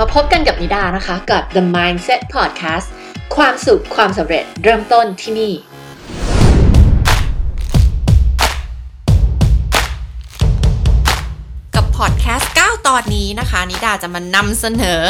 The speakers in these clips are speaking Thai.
มาพบกันกับนิดานะคะ กับ The Mindset Podcast ความสุขความสำเร็จเริ่มต้นที่นี่ ตอนนี้นะคะนิดาจะมานำเสนอ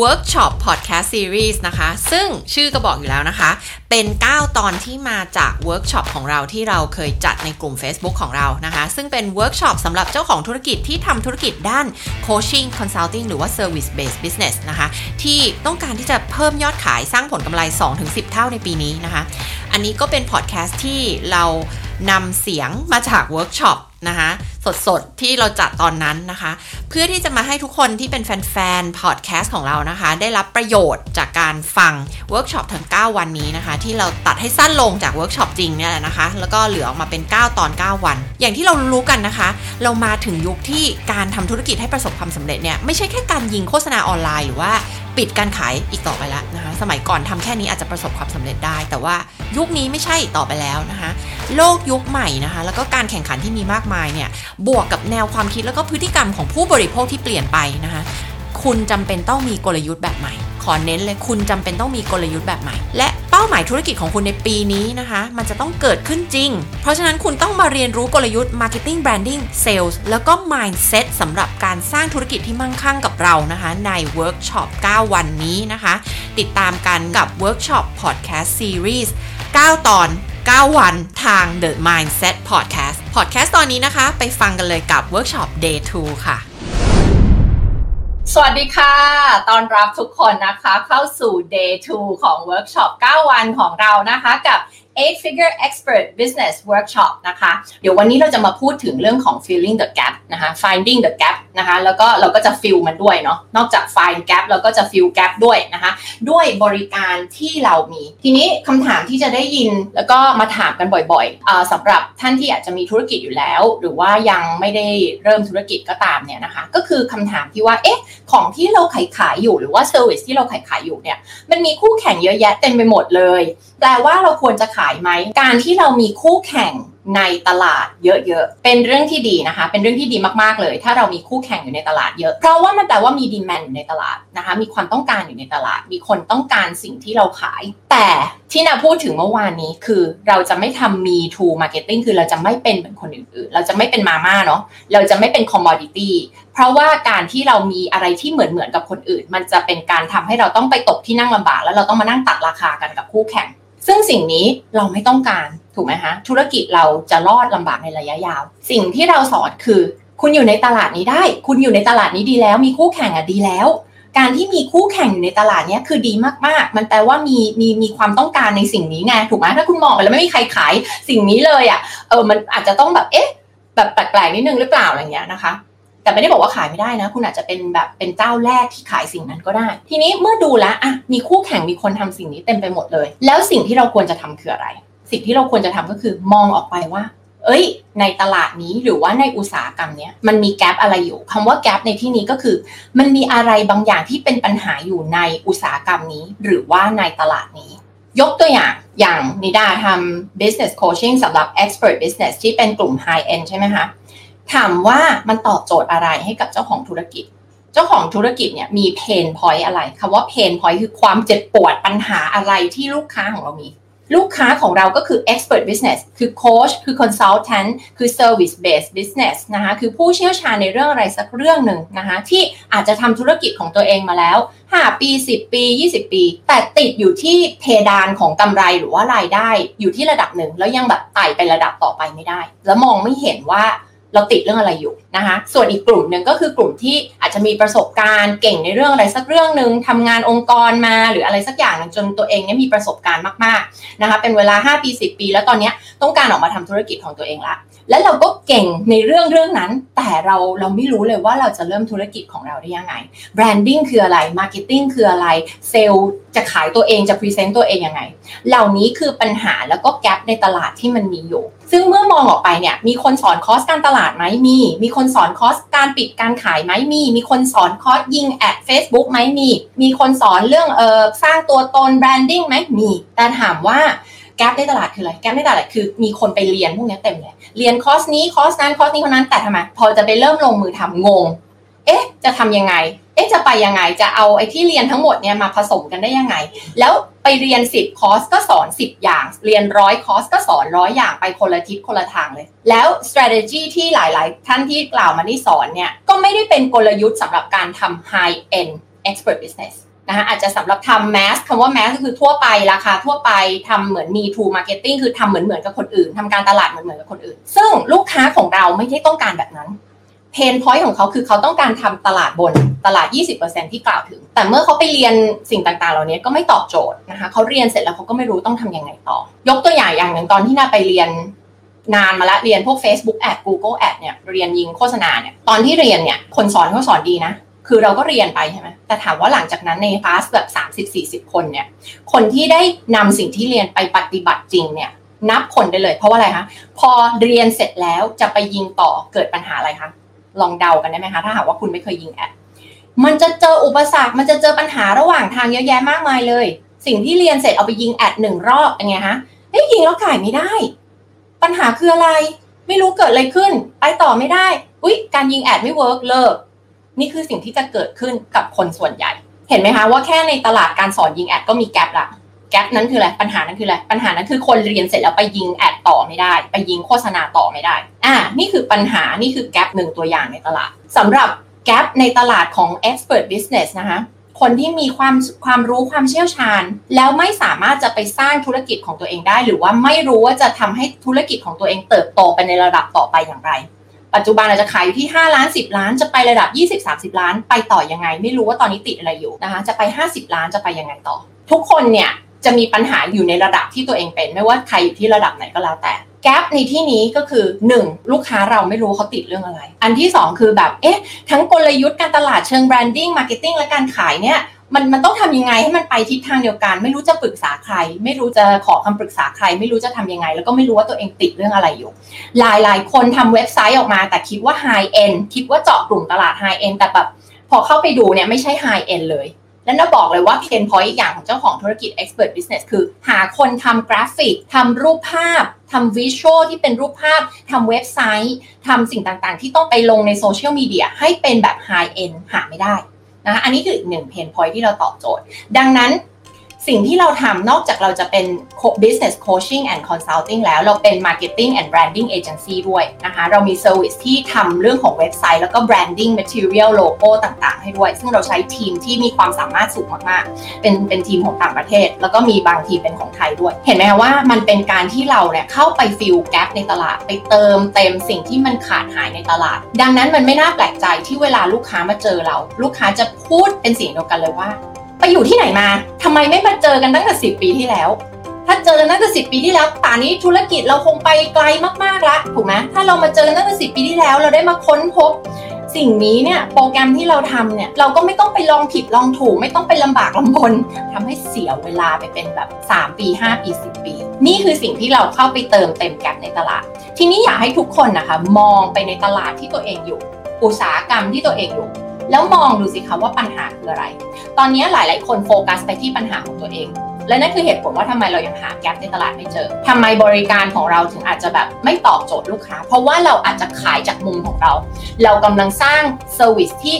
Workshop Podcast Series นะคะ ซึ่งชื่อก็บอกอยู่แล้วนะคะ เป็น 9 ตอนที่มาจากเวิร์กช็อปของเราที่เราเคยจัดในกลุ่ม Facebook ของเรานะคะ ซึ่งเป็นเวิร์กช็อปสำหรับเจ้าของธุรกิจที่ทำธุรกิจด้าน Coaching Consulting หรือว่า Service Based Business นะคะ ที่ต้องการที่จะเพิ่มยอดขายสร้างผลกำไร 2-10 เท่าในปีนี้นะคะ อันนี้ก็เป็นพอดแคสต์ที่เรานำเสียงมาจากเวิร์กช็อป นะคะสดๆ ที่เราจัดตอนนั้นนะคะ เพื่อที่จะมาให้ทุกคนที่เป็นแฟนๆ พอดแคสต์ของเรานะคะ ได้รับประโยชน์จากการฟังเวิร์กช็อปทั้ง 9 วันนี้นะคะ ที่เราตัดให้สั้นลงจากเวิร์กช็อปจริงเนี่ยแหละนะคะ แล้วก็เหลือออกมาเป็น 9 ตอน 9 วัน อย่างที่เรารู้กันนะคะ เรามาถึงยุคที่การทำธุรกิจให้ประสบความสำเร็จเนี่ยไม่ใช่แค่การยิงโฆษณาออนไลน์หรือว่า ปิดการขายอีกต่อไปแล้วนะคะสมัยก่อนทำแค่นี้อาจจะประสบความสำเร็จได้ แต่ว่ายุคนี้ไม่ใช่ต่อไปแล้วนะคะโลกยุคใหม่นะคะแล้วก็การแข่งขันที่มีมากมายเนี่ยบวกกับแนวความคิดแล้วก็พฤติกรรมของผู้บริโภคที่เปลี่ยนไปนะคะคุณจำเป็นต้องมีกลยุทธ์แบบใหม่ ขอเน้นเลยคุณจำเป็นต้องมีกลยุทธ์แบบใหม่ และ ป้าหมายธุรกิจของคุณในปีนี้นะคะ มันจะต้องเกิดขึ้นจริง เพราะฉะนั้นคุณต้องมาเรียนรู้กลยุทธ์ Marketing Branding Sales แล้วก็ Mindset สำหรับการสร้างธุรกิจที่มั่งคั่งกับเรานะคะ ในเวิร์กช็อป9 วันนี้นะคะ ติดตามกันกับเวิร์กช็อป Podcast Series 9 ตอน 9 วันทาง The Mindset Podcast Podcast ตอนนี้นะคะ ไปฟังกันเลยกับเวิร์กช็อป Day 2 ค่ะ สวัสดีค่ะ ต้อนรับทุกคนนะคะเข้าสู่ day 2 ของเวิร์กช็อป 9 วันของเรานะคะ กับ eight figure expert business workshop นะคะ เดี๋ยววันนี้เราจะมาพูดถึงเรื่องของ filling the gap นะคะ finding the gap นะคะ แล้วก็เราก็จะ fill มันด้วยเนาะ นอกจาก find gap เราก็จะ fill gap ด้วยนะคะ ด้วยบริการที่เรามี ทีนี้คำถามที่จะได้ยินแล้วก็มาถามกันบ่อยๆสำหรับท่านที่อาจจะมีธุรกิจอยู่แล้ว หรือว่ายังไม่ได้เริ่มธุรกิจก็ตามเนี่ยนะคะ ก็คือคำถามที่ว่า เอ๊ะ ของที่เราขายขายอยู่หรือว่า service ที่เราขายขายอยู่เนี่ย มันมีคู่แข่งเยอะแยะเต็มไปหมดเลย แปลว่าเราควรจะขายไหม การที่เรามีคู่แข่งในตลาดเยอะๆ เป็นเรื่องที่ดีนะคะ เป็นเรื่องที่ดีมากๆเลย ถ้าเรามีคู่แข่งอยู่ในตลาดเยอะ เพราะว่ามันแปลว่ามี demand อยู่ในตลาดนะคะ มีความต้องการอยู่ในตลาด มีคนต้องการสิ่งที่เราขาย แต่ที่นิดาพูดถึงเมื่อวานนี้คือเราจะไม่ทำ me too marketing คือเราจะไม่เป็นเหมือนคนอื่นๆ เราจะไม่เป็นมาม่าเนาะ เราจะไม่เป็นคอมมอดิตี้เพราะว่าการที่เรามีอะไรที่เหมือนเหมือนกับคนอื่น มันจะเป็นการทำให้เราต้องไปตกที่นั่งลำบาก แล้วเราต้องมานั่งตัดราคากันกับคู่แข่ง ซึ่งสิ่งนี้เราไม่ต้องการถูกไหมคะธุรกิจเราจะรอดลำบากในระยะยาว สิ่งที่เราสอนคือ คุณอยู่ในตลาดนี้ได้ คุณอยู่ในตลาดนี้ดีแล้ว มีคู่แข่งอะดีแล้ว การที่มีคู่แข่งอยู่ในตลาดนี้คือดีมากๆ มันแปลว่ามีมีมีความต้องการในสิ่งนี้ไงถูกไหมถ้าคุณมองไปแล้วไม่มีใครขายสิ่งนี้เลยอะเออมันอาจจะต้องแบบเอ๊ะแบบแปลกๆนิดนึงหรือเปล่าอะไรเงี้ยนะคะ แต่ไม่ได้บอกว่าขายไม่ได้นะ คุณอาจจะเป็นแบบเป็นเจ้าแรกที่ขายสิ่งนั้นก็ได้ ทีนี้เมื่อดูแล้วอะมีคู่แข่งมีคนทำสิ่งนี้เต็มไปหมดเลย แล้วสิ่งที่เราควรจะทำคืออะไร สิ่งที่เราควรจะทำก็คือมองออกไปว่า เอ้ย ในตลาดนี้หรือว่าในอุตสาหกรรมเนี้ยมันมีแกลบอะไรอยู่คำว่าแกลบในที่นี้ก็คือ มันมีอะไรบางอย่างที่เป็นปัญหาอยู่ในอุตสาหกรรมนี้ หรือว่าในตลาดนี้ยกตัวอย่างอย่างนิดาทำ business coaching สำหรับ expert business ที่เป็นกลุ่ม high end ใช่ไหมคะ ถามว่ามันตอบโจทย์อะไรให้กับเจ้าของธุรกิจ เจ้าของธุรกิจเนี่ยมี pain point อะไรคำว่า pain point คือความเจ็บปวดปัญหาอะไรที่ลูกค้าของเรามี ลูกค้าของเราก็คือ expert business คือโค้ชคือ consultant คือ service based business นะคะคือผู้เชี่ยวชาญในเรื่องอะไรสักเรื่องหนึ่งนะคะที่อาจจะทำธุรกิจของตัวเองมาแล้ว 5 ปี 10 ปี 20 ปี แต่ติดอยู่ที่เพดานของกำไรหรือว่ารายได้อยู่ที่ระดับหนึ่งแล้วยังแบบไต่ไประดับต่อไปไม่ได้ แล้วมองไม่เห็นว่า เราติดเรื่องอะไรอยู่นะคะ ส่วนอีกกลุ่มหนึ่งก็คือกลุ่มที่อาจจะมีประสบการณ์เก่งในเรื่องอะไรสักเรื่องหนึ่งทำงานองค์กรมาหรืออะไรสักอย่างจนตัวเองเนี่ยมีประสบการณ์มากๆนะคะ เป็นเวลา 5 ปี 10 ปี แล้วตอนนี้ต้องการออกมาทำธุรกิจของตัวเองละ และเราก็เก่งในเรื่องเรื่องนั้น แต่เราเราไม่รู้เลยว่าเราจะเริ่มธุรกิจของเราได้ยังไง branding คืออะไร marketing คืออะไรเซลล์จะขายตัวเองจะ present ตัวเองยังไง เหล่านี้คือปัญหาแล้วก็ gap ในตลาดที่มันมีอยู่ ซึ่งเมื่อมองออกไปเนี่ย มีคนสอนคอร์สการตลาดไหมมี มีคนสอนคอร์สการปิดการขายไหมมี มีคนสอนคอร์สยิงแอด Facebook ไหมมี มีคนสอนเรื่องเออสร้างตัวตน branding ไหมมี แต่ถามว่า gap ในตลาดคืออะไร gap ในตลาดคือมีคนไปเรียนพวกนี้เต็มเลย เรียนคอร์สนี้คอร์สนั้นคอร์สนี้คนนั้น แต่ทำไม พอจะไปเริ่มลงมือทำงง เอ๊ะ จะทำยังไง เอ๊ะ จะไปยังไง จะเอาไอ้ที่เรียนทั้งหมดเนี่ยมาผสมกันได้ยังไง แล้วไปเรียนสิบคอร์สก็สอนสิบอย่าง เรียนร้อยคอร์สก็สอนร้อยอย่างไปคนละทิศคนละทางเลย แล้ว strategy ที่หลาย ๆ ท่านที่กล่าวมาที่สอนเนี่ย ก็ไม่ได้เป็นกลยุทธ์สำหรับการทำ high end expert business นะคะอาจจะสำหรับทำแมสคำว่าแมสก็คือทั่วไปราคาทั่วไปทำเหมือนมี to marketing คือทำเหมือนเหมือนกับคนอื่นทำการตลาดเหมือนเหมือนกับคนอื่น ซึ่งลูกค้าของเราไม่ได้ต้องการแบบนั้น เพนพอยต์ของเขาคือเขาต้องการทำตลาดบนตลาด 20%ที่กล่าวถึง แต่เมื่อเขาไปเรียนสิ่งต่างๆ เหล่านี้ก็ไม่ตอบโจทย์นะคะเขาเรียนเสร็จแล้วเขาก็ไม่รู้ต้องทำยังไงต่อ ยกตัวอย่างอย่างหนึ่งตอนที่นาไปเรียนนานมาแล้วเรียนพวก Facebook Ad Google Ad เนี่ยเรียนยิงโฆษณาเนี่ยตอนที่เรียนเนี่ยคนสอนเขาสอนดีนะ คือเราก็เรียนไปใช่ไหมแต่ถามว่าหลังจากนั้นในคลาสแบบ30-40 คนเนี่ยคนที่ได้นำสิ่งที่เรียนไปปฏิบัติจริงเนี่ยนับคนได้เลยเพราะว่าอะไรคะพอเรียนเสร็จแล้วจะไปยิงต่อเกิดปัญหาอะไรคะ ลองเดากันได้ไหมคะ ถ้าหากว่าคุณไม่เคยยิงแอดมันจะเจออุปสรรค มันจะเจอปัญหาระหว่างทางเยอะแยะมากมายเลย สิ่งที่เรียนเสร็จเอาไปยิงแอดหนึ่งรอบเป็นไงคะเฮ้ยยิงแล้วขายไม่ได้ ปัญหาคืออะไร ไม่รู้เกิดอะไรขึ้น ไปต่อไม่ได้ อุ๊ยการยิงแอดไม่เวิร์กเลิก นี่คือสิ่งที่จะเกิดขึ้นกับคนส่วนใหญ่ เห็นไหมคะว่าแค่ในตลาดการสอนยิงแอดก็มี gap ละ แกลบนั้นคืออะไรปัญหานั้นคืออะไรปัญหานั้นคือคนเรียนเสร็จแล้วไปยิงแอดต่อไม่ได้ ไปยิงโฆษณาต่อไม่ได้อ่านี่คือปัญหานี่คือแกลบหนึ่งตัวอย่างในตลาดสำหรับแกลบในตลาดของ expert business นะคะคนที่มีความความรู้ความเชี่ยวชาญ แล้วไม่สามารถจะไปสร้างธุรกิจของตัวเองได้ หรือว่าไม่รู้ว่าจะทำให้ธุรกิจของตัวเองเติบโตไปในระดับต่อไปอย่างไร ปัจจุบันอาจจะขายอยู่ที่ 5 ล้าน 10 ล้านจะไประดับ 20 30 ล้าน ไปต่อยังไง ไม่รู้ว่าตอนนี้ติดอะไรอยู่นะคะจะไป 50 ล้านจะไปยังไงต่อ ทุกคนเนี่ย จะมีปัญหาอยู่ในระดับที่ตัวเองเป็น ไม่ว่าใครอยู่ที่ระดับไหนก็แล้วแต่ gap ในที่นี้ก็คือ 1. ลูกค้าเราไม่รู้เขาติดเรื่องอะไร อันที่ 2 คือแบบเอ๊ะทั้งกลยุทธ์การตลาดเชิง branding marketing และการขายเนี่ยมันมันต้องทำยังไงให้มันไปทิศทางเดียวกัน ไม่รู้จะปรึกษาใคร ไม่รู้จะขอคำปรึกษาใคร ไม่รู้จะทำยังไง แล้วก็ไม่รู้ว่าตัวเองติดเรื่องอะไรอยู่ หลายหลายคนทำเว็บไซต์ออกมา แต่คิดว่า high end คิดว่าเจาะกลุ่มตลาด high end แต่แบบพอเข้าไปดูเนี่ยไม่ใช่ high end เลย และนิดาบอกเลยว่า pain point อีกอย่างของเจ้าของธุรกิจ expert business คือ หาคนทำกราฟิกทำรูปภาพทำ visual ที่เป็นรูปภาพทำเว็บไซต์ทำสิ่งต่างๆ ที่ต้องไปลงในโซเชียลมีเดียให้เป็นแบบ high end หาไม่ได้นะอันนี้คืออีกหนึ่ง pain point ที่เราตอบโจทย์ ดังนั้น สิ่งที่เราทำนอกจากเราจะเป็น business coaching and consulting แล้วเราเป็น marketing and branding agency ด้วยนะคะเรามี service ที่ทำเรื่องของเว็บไซต์ แล้วก็ branding material logo ต่างๆ ให้ด้วย ซึ่งเราใช้ทีมที่มีความสามารถสูงมากๆ เป็นเป็นทีมของต่างประเทศ แล้วก็มีบางทีมเป็นของไทยด้วย เห็นไหมว่ามันเป็นการที่เราเนี่ยเข้าไป fill gap ในตลาดไปเติมเต็มสิ่งที่มันขาดหายในตลาด ดังนั้นมันไม่น่าแปลกใจที่เวลาลูกค้ามาเจอเรา ลูกค้าจะพูดเป็นเสียงเดียวกันเลยว่า ไปอยู่ที่ไหนมาทำไมไม่มาเจอกันตั้งแต่สิปีที่แล้ว ถ้าเจอกันตั้งแต่สิปีที่แล้วป่านนี้ธุรกิจเราคงไปไกลมากๆละถูกไหมถ้าเรามาเจอกันตั้งแต่สิปีที่แล้ว เราได้มาค้นพบสิ่งนี้เนี่ยโปรแกรมที่เราทำเนี่ยเราก็ไม่ต้องไปลองผิดลองถูก ไม่ต้องไปลำบากลำบนทำให้เสียเวลาไปเป็นแบบ 3 ปี 5 ปี 10 ปี นี่คือสิ่งที่เราเข้าไปเติมเต็ม gap ในตลาด ทีนี้อยากให้ทุกคนนะคะ มองไปในตลาดที่ตัวเองอยู่ อุตสาหกรรมที่ตัวเองอยู่ แล้วมองดูสิคะว่าปัญหาคืออะไร ตอนนี้หลาย ๆ คนโฟกัสไปที่ปัญหาของตัวเอง และนั่นคือเหตุผลว่าทำไมเรายังหา gap ในตลาดไม่เจอทำไมบริการของเราถึงอาจจะแบบไม่ตอบโจทย์ลูกค้า เพราะว่าเราอาจจะขายจากมุมของเรา เรากำลังสร้าง service ที่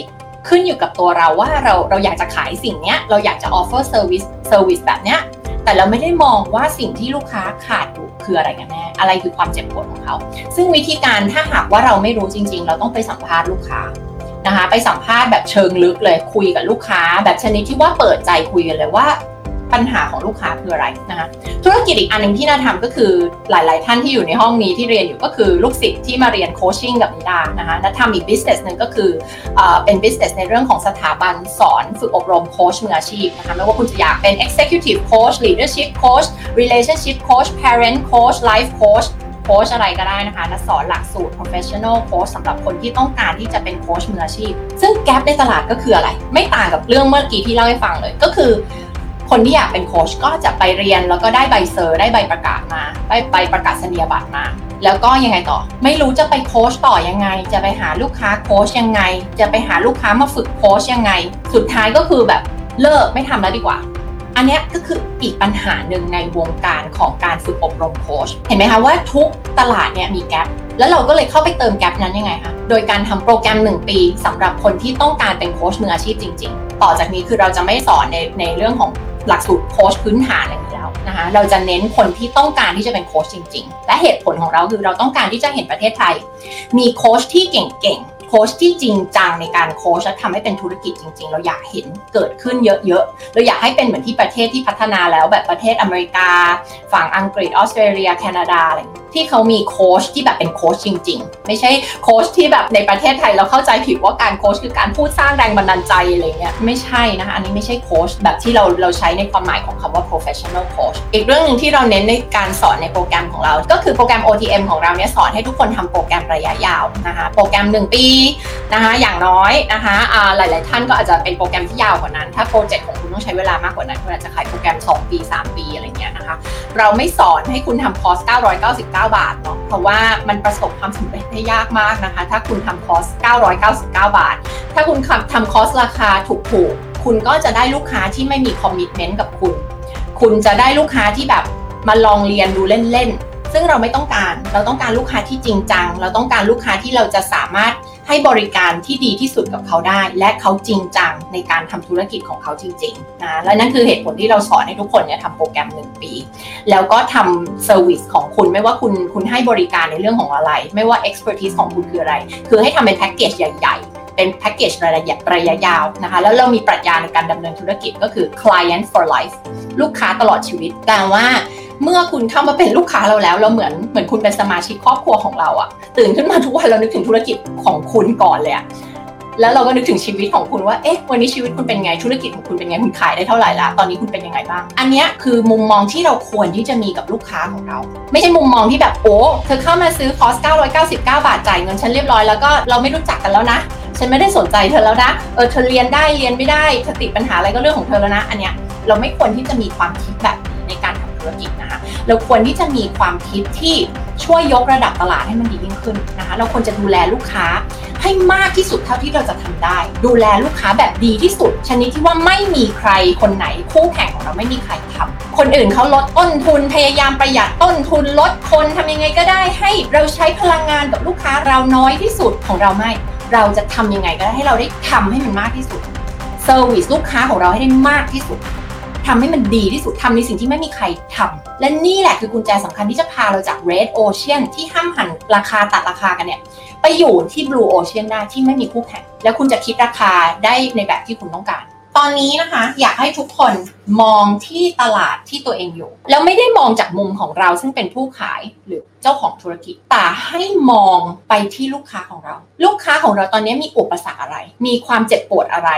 ขึ้นอยู่กับตัวเราว่าเราเราอยากจะขายสิ่งนี้เราอยากจะ offer service service แบบเนี้ยแต่เราไม่ได้มองว่าสิ่งที่ลูกค้าขาดอยู่คืออะไรกันแน่อะไรคือความเจ็บปวดของเขา ซึ่งวิธีการถ้าหากว่าเราไม่รู้จริง ๆ เราต้องไปสัมภาษณ์ลูกค้า นะคะ ไปสัมภาษณ์แบบเชิงลึกเลยคุยกับลูกค้า แบบชนิดที่ว่าเปิดใจคุยกันเลยว่าปัญหาของลูกค้าคืออะไรนะคะธุรกิจอีกอันหนึ่งที่น่าทำก็คือหลาย ๆ ท่านที่อยู่ในห้องนี้ที่เรียนอยู่ก็คือลูกศิษย์ที่มาเรียน coaching กับนิดานะคะและทำอีก business หนึ่งก็คือเป็น business ในเรื่องของสถาบันสอนฝึกอบรมโคชมืออาชีพนะคะไม่ว่าคุณจะอยากเป็น executive coach leadership coach relationship coach parent coach life coach ค้ชอะไรก็ได้นะคะและสอนหลักสูตร professional coach สำหรับคนที่ต้องการที่จะเป็นโค้ชมืออาชีพ ซึ่งแกลบในตลาดก็คืออะไร ไม่ต่างกับเรื่องเมื่อกี้ที่เล่าให้ฟังเลย ก็คือ คนที่อยากเป็นโค้ชก็จะไปเรียนแล้วก็ได้ใบเซอร์ ได้ใบประกาศมาได้ใบประกาศนียบัตรมา แล้วก็ยังไงต่อ ไม่รู้จะไปโค้ชต่อยังไง จะไปหาลูกค้าโค้ชยังไง จะไปหาลูกค้ามาฝึกโค้ชยังไง สุดท้ายก็คือแบบเลิกไม่ทำแล้วดีกว่า อันนี้ก็คืออีกปัญหาหนึ่งในวงการของการฝึกอบรมโค้ชเห็นไหมคะว่าทุกตลาดเนี่ยมีแกลแล้วเราก็เลยเข้าไปเติมแกลบนั้นยังไงคะโดยการทำโปรแกรม 1 ปีสำหรับคนที่ต้องการเป็นโค้ชมืออาชีพจริง ๆ ต่อจากนี้คือเราจะไม่สอนในในเรื่องของหลักสูตรโค้ชพื้นฐานอย่างนี้แล้วนะคะ เราจะเน้นคนที่ต้องการที่จะเป็นโค้ชจริง ๆ และเหตุผลของเราคือเราต้องการที่จะเห็นประเทศไทย มีโค้ชที่เก่งๆ โค้ชที่จริงจังในการโค้ชและทำให้เป็นธุรกิจจริง ๆ เราอยากเห็นเกิดขึ้นเยอะๆเราอยากให้เป็นเหมือนที่ประเทศที่พัฒนาแล้วแบบประเทศอเมริกา ฝั่งอังกฤษออสเตรเลีย แคนาดาอะไรที่เขามีโค้ชที่แบบเป็นโค้ชจริง ๆ ไม่ใช่โค้ชที่แบบในประเทศไทยเราเข้าใจผิดว่าการโค้ชคือการพูดสร้างแรงบันดาลใจอะไรเงี้ยไม่ใช่นะคะอันนี้ไม่ใช่โค้ชแบบที่เราเราใช้ในความหมายของคำว่า professional coach อีกเรื่องหนึ่งที่เราเน้นในการสอนในโปรแกรมของเรา ก็คือโปรแกรม OTM ของเราเนี่ยสอนให้ทุกคนทำโปรแกรมระยะยาวนะคะโปรแกรม 1 ปีนะคะอย่างน้อยนะคะหลาย ๆ ท่านก็อาจจะเป็นโปรแกรมที่ยาวกว่านั้น ถ้าโปรเจกต์ของคุณต้องใช้เวลามากกว่านั้นคุณอาจจะขายโปรแกรม 2 ปี 3 ปีอะไรเงี้ยนะคะเราไม่สอนให้คุณทำคอร์ส999บาทเนาะเพราะว่ามันประสบความสำเร็จได้ยากมากนะคะ ถ้าคุณทำคอร์ส 999 บาท ถ้าคุณทำคอร์สราคาถูกๆ คุณก็จะได้ลูกค้าที่ไม่มี commitment กับคุณ คุณจะได้ลูกค้าที่แบบมาลองเรียนดูเล่นๆ ซึ่งเราไม่ต้องการ เราต้องการลูกค้าที่จริงจัง เราต้องการลูกค้าที่เราจะสามารถให้บริการที่ดีที่สุดกับเขาได้ และเขาจริงจังในการทำธุรกิจของเขาจริงๆนะและนั่นคือเหตุผลที่เราสอนให้ทุกคนเนี่ยทำโปรแกรม 1 ปี แล้วก็ทำ service ของคุณไม่ว่าคุณคุณให้บริการในเรื่องของอะไร ไม่ว่า expertise ของคุณคืออะไร คือให้ทำเป็นแพ็กเกจใหญ่ ๆเป็นแพ็กเกจระยะระยะยาวนะคะ แล้วเรามีปรัชญาในการดำเนินธุรกิจก็คือ client for life ลูกค้าตลอดชีวิตแต่ว่า เมื่อคุณเข้ามาเป็นลูกค้าเราแล้ว เราเหมือนเหมือนคุณเป็นสมาชิกครอบครัวของเราอะตื่นขึ้นมาทุกวันเรานึกถึงธุรกิจของคุณก่อนเลยอะแล้วเราก็นึกถึงชีวิตของคุณว่า เอ๊ะ วันนี้ชีวิตคุณเป็นไง ธุรกิจของคุณเป็นไง คุณขายได้เท่าไหร่ละ ตอนนี้คุณเป็นยังไงบ้าง อันนี้คือมุมมองที่เราควรที่จะมีกับลูกค้าของเรา ไม่ใช่มุมมองที่แบบ โอ้ เธอเข้ามาซื้อคอร์ส999 บาทจ่ายเงินฉันเรียบร้อย แล้วก็เราไม่รู้จักกันแล้วนะ ฉันไม่ได้สนใจเธอแล้วนะ เออ เธอเรียนได้ เรียนไม่ได้เธอติดปัญหาอะไรก็เรื่องของเธอแล้วนะ อันเนี้ยเราไม่ควรที่จะมีความคิดแบบในการ รกิจนะคะเราควรที่จะมีความคิดที่ช่วยยกระดับตลาดให้มันดียิ่งขึ้นนะคะ เราควรจะดูแลลูกค้าให้มากที่สุดเท่าที่เราจะทำได้ ดูแลลูกค้าแบบดีที่สุด ชนิดที่ว่าไม่มีใครคนไหนคู่แข่งของเราไม่มีใครทำคนอื่นเขาลดต้นทุนพยายามประหยัดต้นทุนลดคนทำยังไงก็ได้ ให้เราใช้พลังงานกับลูกค้าเราน้อยที่สุดของเราไม่ เราจะทำยังไงก็ได้ให้เราได้ทำให้มันมากที่สุดเซอร์วิสลูกค้าของเราให้ได้มากที่สุด ทำให้มันดีที่สุดทำในสิ่งที่ไม่มีใครทำและนี่แหละคือกุญแจสำคัญที่จะพาเราจาก Red Ocean ที่ห้ามหันราคาตัดราคากันเนี่ยไปอยู่ที่ Blue Ocean ได้ที่ไม่มีคู่แข่ง แล้วคุณจะคิดราคาได้ในแบบที่คุณต้องการตอนนี้นะคะอยากให้ทุกคนมองที่ตลาดที่ตัวเองอยู่ แล้วไม่ได้มองจากมุมของเราซึ่งเป็นผู้ขายหรือเจ้าของธุรกิจ แต่ให้มองไปที่ลูกค้าของเรา ลูกค้าของเราตอนนี้มีอุปสรรคอะไร มีความเจ็บปวดอะไร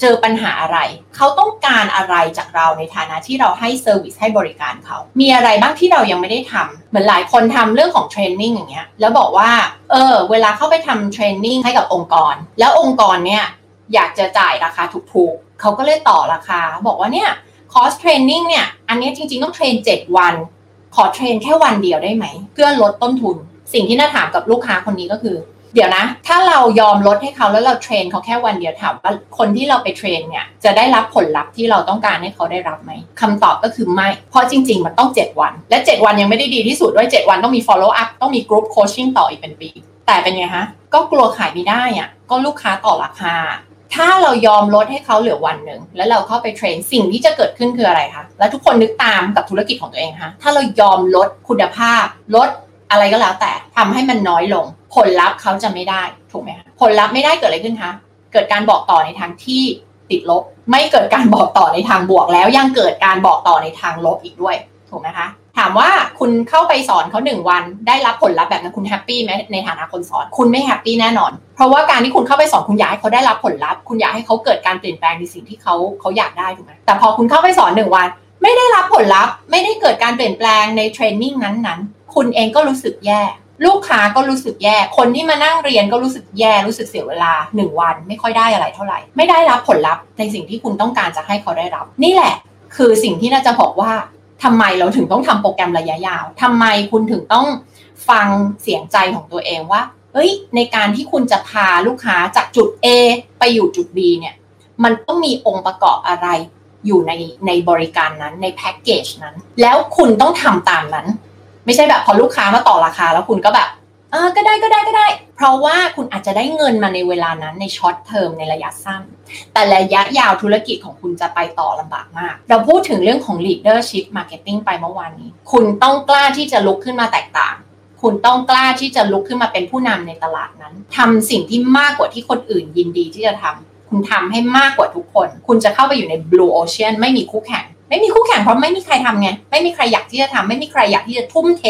เจอปัญหาอะไร เขาต้องการอะไรจากเราในฐานะที่เราให้ service ให้บริการเขา มีอะไรบ้างที่เรายังไม่ได้ทำเหมือนหลายคนทำเรื่องของ training อย่างเงี้ย แล้วบอกว่า เออ เวลาเข้าไปทำ training ให้กับองค์กร แล้วองค์กรเนี่ยอยากจะจ่ายราคาถูกๆ เขาก็เลยต่อราคา บอกว่าเนี่ยคอร์ส training เนี่ย อันนี้จริงๆต้อง train 7 วัน ขอ train แค่วันเดียวได้ไหม เพื่อลดต้นทุน สิ่งที่น่าถามกับลูกค้าคนนี้ก็คือ เดี๋ยวนะ ถ้าเรายอมลดให้เขาแล้วเราเทรนเขาแค่วันเดียวถามว่าคนที่เราไปเทรนเนี่ยจะได้รับผลลัพธ์ที่เราต้องการให้เขาได้รับไหมคำตอบก็คือไม่ เพราะจริง ๆ มันต้อง 7 วัน และ 7 วันยังไม่ได้ดีที่สุดด้วย 7 วันต้องมี follow up ต้องมี group coaching ต่ออีกเป็นปี แต่เป็นไงฮะ ก็กลัวขายไม่ได้อะก็ลูกค้าต่อราคา ถ้าเรายอมลดให้เขาเหลือวันหนึ่งแล้วเราเข้าไปเทรนสิ่งที่จะเกิดขึ้นคืออะไรคะแล้วทุกคนนึกตามกับธุรกิจของตัวเองคะถ้าเรายอมลดคุณภาพลดอะไรก็แล้วแต่ทำให้มันน้อยลง ผลลัพธ์เขาจะไม่ได้ถูกไหมคะผลลัพธ์ไม่ได้เกิดอะไรขึ้นคะเกิดการบอกต่อในทางที่ติดลบ ไม่เกิดการบอกต่อในทางบวก แล้วยังเกิดการบอกต่อในทางลบอีกด้วยถูกไหมคะถามว่าคุณเข้าไปสอนเขาหนึ่งวันได้รับผลลัพธ์แบบนั้นคุณ happy ไหมในฐานะคนสอนคุณไม่ happy แน่นอน เพราะว่าการที่คุณเข้าไปสอนคุณอยากให้เขาได้รับผลลัพธ์คุณอยากให้เขาเกิดการเปลี่ยนแปลงในสิ่งที่เขาเขาอยากได้ถูกไหมแต่พอคุณเข้าไปสอนหนึ่งวัน ไม่ได้รับผลลัพธ์ ไม่ได้เกิดการเปลี่ยนแปลงในเทรนนิ่งนั้นๆ คุณเองก็รู้สึกแย่ ลูกค้าก็รู้สึกแย่ คนที่มานั่งเรียนก็รู้สึกแย่ รู้สึกเสียเวลาหนึ่งวัน ไม่ค่อยได้อะไรเท่าไหร่ ไม่ได้รับผลลัพธ์ในสิ่งที่คุณต้องการจะให้เขาได้รับ นี่แหละ คือสิ่งที่น่าจะบอกว่าทำไมเราถึงต้องทำโปรแกรมระยะยาวทำไมคุณถึงต้องฟังเสียงใจของตัวเองว่า เอ้ย ในการที่คุณจะพาลูกค้าจากจุด A ไปอยู่จุด B เนี่ย มันต้องมีองค์ประกอบอะไรอยู่ในในบริการนั้นในแพ็กเกจนั้น แล้วคุณต้องทำตามนั้น ไม่ใช่แบบพอลูกค้ามาต่อราคาแล้วคุณก็แบบเออก็ได้ก็ได้ก็ได้ เพราะว่าคุณอาจจะได้เงินมาในเวลานั้นในช็อตเทอมในระยะสั้น แต่ระยะยาวธุรกิจของคุณจะไปต่อลำบากมาก เราพูดถึงเรื่องของ leadership marketing ไปเมื่อวานนี้ คุณต้องกล้าที่จะลุกขึ้นมาแตกต่าง คุณต้องกล้าที่จะลุกขึ้นมาเป็นผู้นำในตลาดนั้นทำสิ่งที่มากกว่าที่คนอื่นยินดีที่จะทำคุณทำให้มากกว่าทุกคน คุณจะเข้าไปอยู่ใน blue ocean ไม่มีคู่แข่ง ไม่มีคู่แข่งเพราะไม่มีใครทำไง ไม่มีใครอยากที่จะทำไม่มีใครอยากที่จะทุ่มเท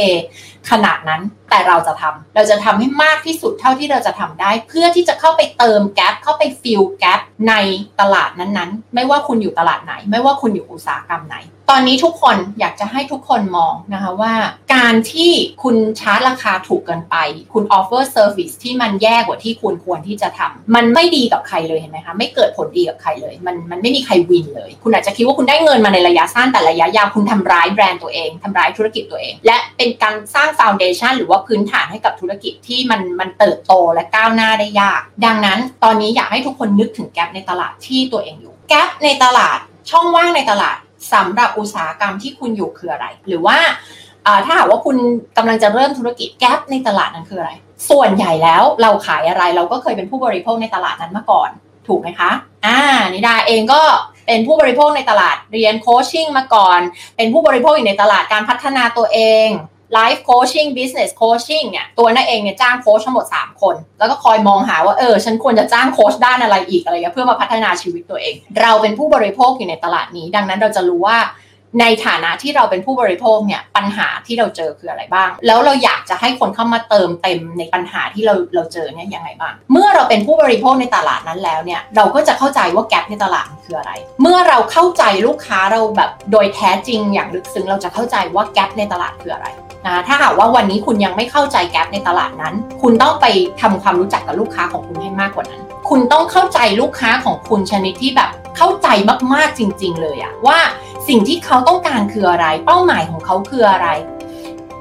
ขนาดนั้นแต่เราจะทำเราจะทำให้มากที่สุดเท่าที่เราจะทำได้ เพื่อที่จะเข้าไปเติม gap เข้าไป fill gap ในตลาดนั้นๆ ไม่ว่าคุณอยู่ตลาดไหน ไม่ว่าคุณอยู่อุตสาหกรรมไหน ตอนนี้ทุกคนอยากจะให้ทุกคนมองนะคะว่า การที่คุณชาร์จราคาถูกเกินไป คุณ offer service ที่มันแย่กว่าที่คุณควรที่จะทำมันไม่ดีกับใครเลยเห็นไหมคะไม่เกิดผลดีกับใครเลย มันมันไม่มีใคร win เลย คุณอาจจะคิดว่าคุณได้เงินมาในระยะสั้นแต่ระยะยาวคุณทำร้ายแบรนด์ตัวเองทำร้ายธุรกิจตัวเอง และเป็นการสร้าง foundation หรือว่าพื้นฐานให้กับธุรกิจที่มันมันเติบโตและก้าวหน้าได้ยาก ดังนั้นตอนนี้อยากให้ทุกคนนึกถึง gap ในตลาดที่ตัวเองอยู่ gap ในตลาดช่องว่างในตลาดสำหรับอุตสาหกรรมที่คุณอยู่คืออะไร หรือว่าถ้าหากว่าคุณกำลังจะเริ่มธุรกิจ gap ในตลาดนั้นคืออะไร ส่วนใหญ่แล้วเราขายอะไรเราก็เคยเป็นผู้บริโภคในตลาดนั้นมาก่อน ถูกไหมคะอ่านิดาเองก็เป็นผู้บริโภคในตลาดเรียน coaching มาก่อน เป็นผู้บริโภคอยู่ในตลาดการพัฒนาตัวเอง life coaching business coaching เนี่ยตัวนิดาเองเนี่ยจ้างโคชทั้งหมด 3 คน แล้วก็คอยมองหาว่าเออฉันควรจะจ้างโคชด้านอะไรอีกอะไรเงี้ยเพื่อมาพัฒนาชีวิตตัวเอง เราเป็นผู้บริโภคอยู่ในตลาดนี้ ดังนั้นเราจะรู้ว่าในฐานะที่เราเป็นผู้บริโภคเนี่ยปัญหาที่เราเจอคืออะไรบ้าง แล้วเราอยากจะให้คนเข้ามาเติมเต็มในปัญหาที่เราเราเจอเนี่ยยังไงบ้าง เมื่อเราเป็นผู้บริโภคในตลาดนั้นแล้วเนี่ยเราก็จะเข้าใจว่าแกลบในตลาดคืออะไร เมื่อเราเข้าใจลูกค้าเราแบบโดยแท้จริงอย่างลึกซึ้งเราจะเข้าใจว่าแกลบในตลาดคืออะไร นะถ้าหากว่าวันนี้คุณยังไม่เข้าใจแกลบในตลาดนั้น คุณต้องไปทำความรู้จักกับลูกค้าของคุณให้มากกว่านั้น คุณต้องเข้าใจลูกค้าของคุณชนิดที่แบบเข้าใจมากๆจริง ๆ เลยอะว่าสิ่งที่เขาต้องการคืออะไร เป้าหมายของเขาคืออะไร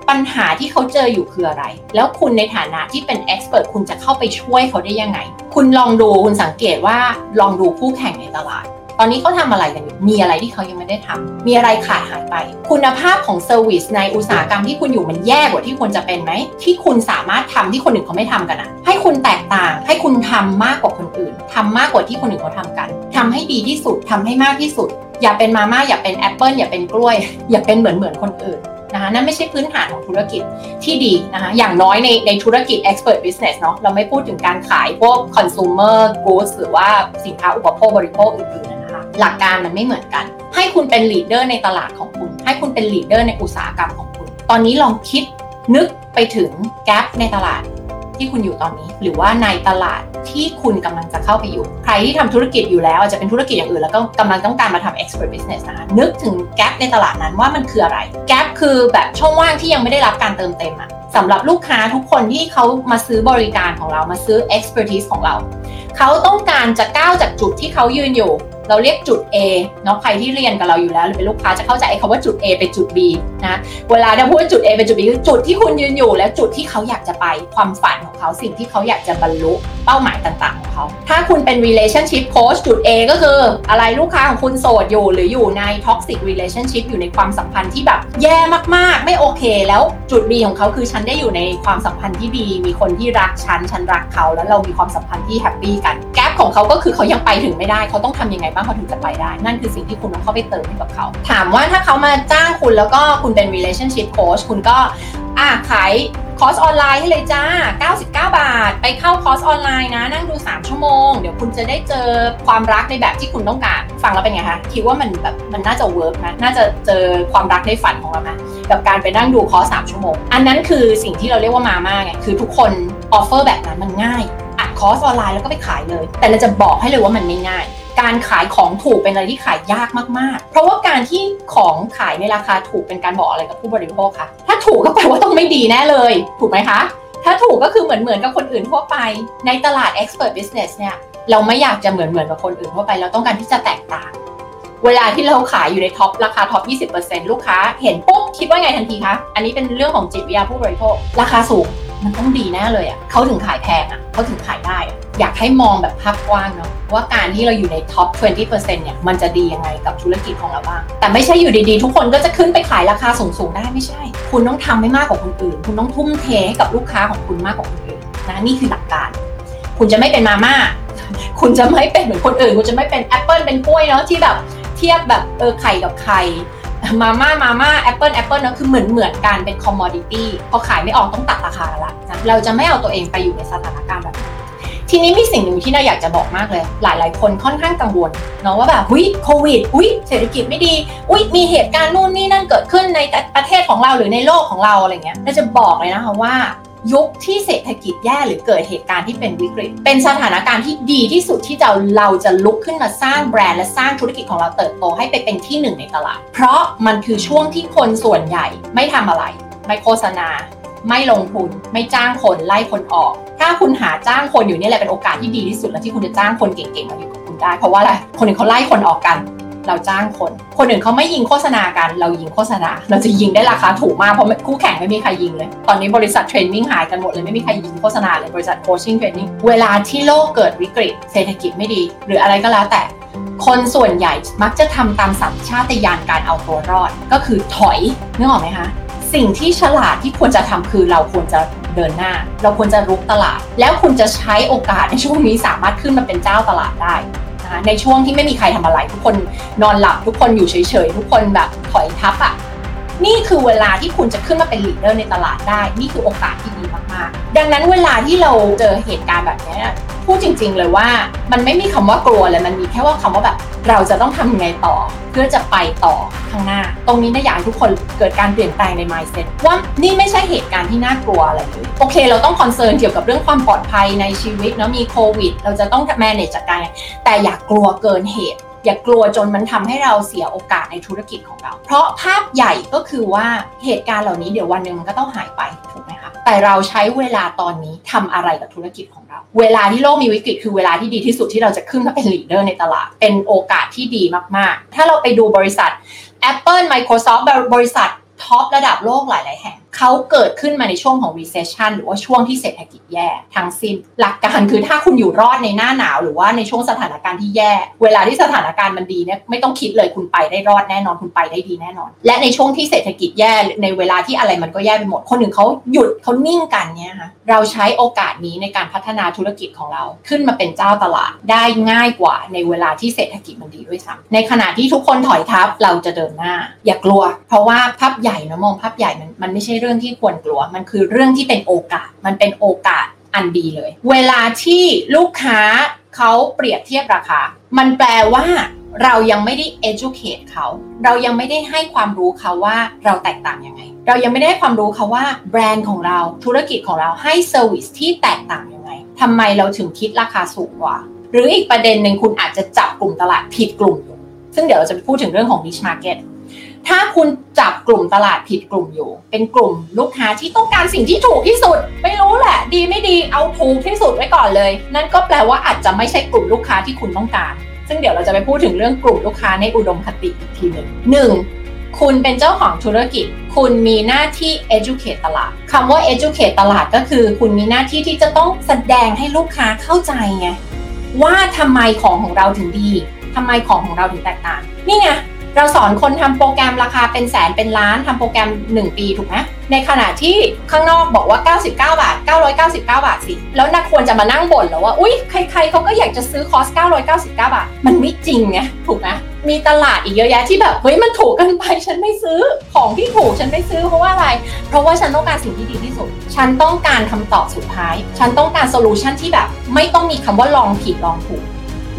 ปัญหาที่เขาเจออยู่คืออะไร แล้วคุณในฐานะที่เป็น expert คุณจะเข้าไปช่วยเขาได้ยังไง คุณลองดูคุณสังเกตว่าลองดูคู่แข่งในตลาด ตอนนี้เขาทำอะไรกันอยู่มีอะไรที่เขายังไม่ได้ทำมีอะไรขาดหายไป คุณภาพของ service ในอุตสาหกรรมที่คุณอยู่มันแย่กว่าที่ควรจะเป็นไหม ที่คุณสามารถทำที่คนอื่นเขาไม่ทำกันอะให้คุณแตกต่าง ให้คุณทำมากกว่าคนอื่นทำมากกว่าที่คนอื่นเขาทำกันทำให้ดีที่สุดทำให้มากที่สุด อย่าเป็นมาม่าอย่าเป็นแอปเปิลอย่าเป็นกล้วย อย่าเป็นเหมือนเหมือนคนอื่นนะคะนั่นไม่ใช่พื้นฐานของธุรกิจที่ดีนะคะอย่างน้อยในในธุรกิจ expert business เนาะเราไม่พูดถึงการขายพวก consumer goods หรือว่าสินค้าอุปโภคบริโภคอื่นๆนะ หลักการมันไม่เหมือนกัน ให้คุณเป็น leader ในตลาดของคุณ ให้คุณเป็น leader ในอุตสาหกรรมของคุณ ตอนนี้ลองคิดนึกไปถึง gap ในตลาดที่คุณอยู่ตอนนี้ หรือว่าในตลาดที่คุณกำลังจะเข้าไปอยู่ ใครที่ทำธุรกิจอยู่แล้วอาจจะเป็นธุรกิจอย่างอื่นแล้วก็กำลังต้องการมาทำ expert business นะคะนึกถึงแกลในตลาดนั้นว่ามันคืออะไร แกลคือแบบช่องว่างที่ยังไม่ได้รับการเติมเต็มอะสำหรับลูกค้าทุกคนที่เขามาซื้อบริการของเรามาซื้อ expertise ของเรา เขาต้องการจะก้าวจากจุดที่เขายืนอยู่ เราเรียกจุด A เนาะใครที่เรียนกับเราอยู่แล้วหรือเป็นลูกค้าจะเข้าใจคำว่าจุด A เป็นจุด B นะเวลาเราพูดจุด A เป็นจุด B คือจุดที่คุณยืนอยู่ และจุดที่เขาอยากจะไปความฝันของเขาสิ่งที่เขาอยากจะบรรลุเป้าหมายต่างๆของเขา ถ้าคุณเป็น relationship coach จุด A ก็คือ อะไรลูกค้าของคุณโสดอยู่ หรืออยู่ใน toxic relationship อยู่ในความสัมพันธ์ที่แบบแย่มากๆ ไม่โอเค แล้วจุด B ของเขาคือฉันได้อยู่ในความสัมพันธ์ที่ดี มีคนที่รักฉัน ฉันรักเขา แล้วเรามีความสัมพันธ์ที่ happy กัน gap ของเขาก็คือเขายังไปถึงไม่ได้ เขาต้องทำยังไงบ้างเขาถึงจะไปได้ นั่นคือสิ่งที่คุณต้องเข้าไปเติมให้กับเขา ถามว่าถ้าเขามาจ้างคุณแล้วก็คุณเป็น relationship coach คุณก็อะขายคอร์สออนไลน์ให้เลยจ้า 99 บาท ไปเข้าคอร์สออนไลน์นะ นั่งดู 3 ชั่วโมง เดี๋ยวคุณจะได้เจอความรักในแบบที่คุณต้องการ ฟังแล้วเป็นไงคะ คิดว่ามันแบบมันน่าจะ work นะน่าจะเจอความรักในฝันของเราไหมกับการไปนั่งดูคอร์ส 3 ชั่วโมง อันนั้นคือสิ่งที่เราเรียกว่ามาม่าไง คือทุกคน offer แบบนั้นมันง่าย อัดคอร์สออนไลน์แล้วก็ไปขายเลย แต่เราจะบอกให้เลยว่ามันไม่ง่าย การขายของถูกเป็นอะไรที่ขายยากมากๆ เพราะว่าการที่ของขายในราคาถูกเป็นการบอกอะไรกับผู้บริโภคคะถ้าถูกก็แปลว่าต้องไม่ดีแน่เลย ถูกไหมคะ ถ้าถูกก็คือเหมือนเหมือนกับคนอื่นทั่วไป ในตลาด expert business เนี่ยเราไม่อยากจะเหมือนเหมือนกับคนอื่นทั่วไป เราต้องการที่จะแตกต่าง เวลาที่เราขายอยู่ใน top ราคา top 20%ลูกค้าเห็นปุ๊บคิดว่าไงทันทีคะ อันนี้เป็นเรื่องของจิตวิทยาผู้บริโภค ราคาสูงมันต้องดีแน่เลยอะ่ะเขาถึงขายแพงอะ่ะเขาถึงขายได้อะ อยากให้มองแบบภาพกว้างเนาะว่าการที่เราอยู่ใน top 20%เนี่ยมันจะดียังไงกับธุรกิจของเราบ้าง แต่ไม่ใช่อยู่ดีๆ ทุกคนก็จะขึ้นไปขายราคาสูงๆได้ไม่ใช่ คุณต้องทำให้มากกว่าคนอื่น คุณต้องทุ่มเทให้กับลูกค้าของคุณมากกว่าคนอื่นนะนี่คือหลักการ คุณจะไม่เป็นมาม่าคุณจะไม่เป็นเหมือนคนอื่น คุณจะไม่เป็นแอปเปิลเป็นกล้วยเนาะที่แบบเทียบแบบเออไข่กับไข่มาม่ามาม่าแอปเปิลแอปเปิลนะคือเหมือนเหมือนกันเป็น commodity พอขายไม่ออกต้องตัดราคาละนะเราจะไม่เอาตัวเองไปอยู่ในสถานการณ์แบบนี้ ทีนี้มีสิ่งหนึ่งที่น่าอยากจะบอกมากเลย หลาย ๆ คนค่อนข้างกังวลเนาะว่าแบบหุ้ยโควิดหุ้ยเศรษฐกิจไม่ดีอุ้ยมีเหตุการณ์นู่นนี่นั่นเกิดขึ้นในประเทศของเราหรือในโลกของเราอะไรเงี้ยเราจะบอกเลยนะคะว่ายุคที่เศรษฐกิจแย่หรือเกิดเหตุการณ์ที่เป็นวิกฤต เป็นสถานการณ์ที่ดีที่สุดที่เราเราจะลุกขึ้นมาสร้างแบรนด์และสร้างธุรกิจของเราเติบโตให้ไปเป็นที่หนึ่งในตลาด เพราะมันคือช่วงที่คนส่วนใหญ่ไม่ทำอะไร ไม่โฆษณา ไม่ลงทุนไม่จ้างคนไล่คนออก ถ้าคุณหาจ้างคนอยู่นี่แหละเป็นโอกาสที่ดีที่สุดแล้วที่คุณจะจ้างคนเก่งๆมาอยู่กับคุณได้ เพราะว่าอะไรคนอื่นเขาไล่คนออกกัน เราจ้างคน คนอื่นเขาไม่ยิงโฆษณากัน เรายิงโฆษณา เราจะยิงได้ราคาถูกมากเพราะคู่แข่งไม่มีใครยิงเลย ตอนนี้บริษัทเทรนนิ่งหายกันหมดเลยไม่มีใครยิงโฆษณาเลยบริษัทโคชชิ่งเทรนนิ่งเวลาที่โลกเกิดวิกฤต เศรษฐกิจไม่ดี หรืออะไรก็แล้วแต่คนส่วนใหญ่มักจะทำตามสัญชาตญาณการเอาตัวรอด ก็คือถอยนึกออกไหมคะ สิ่งที่ฉลาดที่ควรจะทำคือเราควรจะเดินหน้า เราควรจะรุกตลาด แล้วคุณจะใช้โอกาสในช่วงนี้สามารถขึ้นมาเป็นเจ้าตลาดได้นะคะในช่วงที่ไม่มีใครทำอะไร ทุกคนนอนหลับทุกคนอยู่เฉยๆ ทุกคนแบบถอยทับอะ่ะ นี่คือเวลาที่คุณจะขึ้นมาเป็นลีดเดอร์ในตลาดได้ นี่คือโอกาสที่ดีมากๆ ดังนั้นเวลาที่เราเจอเหตุการณ์แบบนี้พูดจริง ๆ เลยว่ามันไม่มีคำว่ากลัวเลยมันมีแค่ว่าคำว่าแบบเราจะต้องทำยังไงต่อ เพื่อจะไปต่อข้างหน้า ตรงนี้นะอยากให้ทุกคนเกิดการเปลี่ยนแปลงใน mindset ว่านี่ไม่ใช่เหตุการณ์ที่น่ากลัวอะไรเลยโอเค เราต้อง concern เกี่ยวกับเรื่องความปลอดภัยในชีวิตเนาะมีโควิด เราจะต้อง manage จัดการแต่อย่ากกลัวเกินเหตุ อย่ากลัวจนมันทำให้เราเสียโอกาสในธุรกิจของเรา เพราะภาพใหญ่ก็คือว่าเหตุการณ์เหล่านี้เดี๋ยววันหนึ่งมันก็ต้องหายไปถูกไหมคะแต่เราใช้เวลาตอนนี้ทำอะไรกับธุรกิจของเรา เวลาที่โลกมีวิกฤตคือเวลาที่ดีที่สุดที่เราจะขึ้นมาเป็น leader ในตลาด เป็นโอกาสที่ดีมากๆ ถ้าเราไปดูบริษัท Apple Microsoft บริษัทท็อประดับโลกหลาย ๆ แห่ง เขาเกิดขึ้นมาในช่วงของ recession หรือว่าช่วงที่เศรษฐกิจแย่ทั้งสิ้น หลักการคือถ้าคุณอยู่รอดในหน้าหนาว หรือว่าในช่วงสถานการณ์ที่แย่ เวลาที่สถานการณ์มันดีเนี่ยไม่ต้องคิดเลยคุณไปได้รอดแน่นอนคุณไปได้ดีแน่นอน และในช่วงที่เศรษฐกิจแย่ในเวลาที่อะไรมันก็แย่ไปหมด คนหนึ่งเขาหยุดเขานิ่งกันเนี่ยค่ะเราใช้โอกาสนี้ในการพัฒนาธุรกิจของเราขึ้นมาเป็นเจ้าตลาดได้ง่ายกว่าในเวลาที่เศรษฐกิจมันดีด้วยซ้ำในขณะที่ทุกคนถอยทับเราจะเดินหน้า อย่ากลัว เพราะว่าภาพใหญ่นะมองภาพใหญ่มันมันไม่ใช่เรื่องที่ควรกลัว มันคือเรื่องที่เป็นโอกาส มันเป็นโอกาสอันดีเลย เวลาที่ลูกค้าเขาเปรียบเทียบราคา มันแปลว่าเรายังไม่ได้ educate เขา เรายังไม่ได้ให้ความรู้เขาว่าเราแตกต่างยังไง เรายังไม่ได้ให้ความรู้เขาว่าแบรนด์ของเรา ธุรกิจของเราให้เซอร์วิสที่แตกต่างยังไงทำไมเราถึงคิดราคาสูงกว่า หรืออีกประเด็นหนึ่งคุณอาจจะจับกลุ่มตลาดผิดกลุ่มอยู่ ซึ่งเดี๋ยวเราจะพูดถึงเรื่องของ niche market ถ้าคุณจับกลุ่มตลาดผิดกลุ่มอยู่ เป็นกลุ่มลูกค้าที่ต้องการสิ่งที่ถูกที่สุด ไม่รู้แหละ ดีไม่ดีเอาถูกที่สุดไว้ก่อนเลย นั่นก็แปลว่าอาจจะไม่ใช่กลุ่มลูกค้าที่คุณต้องการ ซึ่งเดี๋ยวเราจะไปพูดถึงเรื่องกลุ่มลูกค้าในอุดมคติอีกทีหนึ่งหนึ่งคุณเป็นเจ้าของธุรกิจ คุณมีหน้าที่ educate ตลาดคำว่า educate ตลาดก็คือ คุณมีหน้าที่ที่จะต้องแสดงให้ลูกค้าเข้าใจไงว่าทำไมของของเราถึงดีทำไมของของเราถึงแตกต่างนี่ไง เราสอนคนทำโปรแกรมราคาเป็นแสนเป็นล้านทำโปรแกรม 1 ปีถูกไหมในขณะที่ข้างนอกบอกว่า 99 บาท 999 บาทสิ แล้วนักควรจะมานั่งบ่นหรอว่าอุ๊ยใครๆเขาก็อยากจะซื้อคอส 999 บาท มันไม่จริงไงถูกไหมมีตลาดอีกเยอะแยะที่แบบเฮ้ยมันถูกกันไปฉันไม่ซื้อของที่ถูกฉันไม่ซื้อเพราะว่าอะไร เพราะว่าฉันต้องการสิ่งที่ดีที่สุด ฉันต้องการคำตอบสุดท้าย ฉันต้องการโซลูชันที่แบบไม่ต้องมีคำว่าลองผิดลองถูก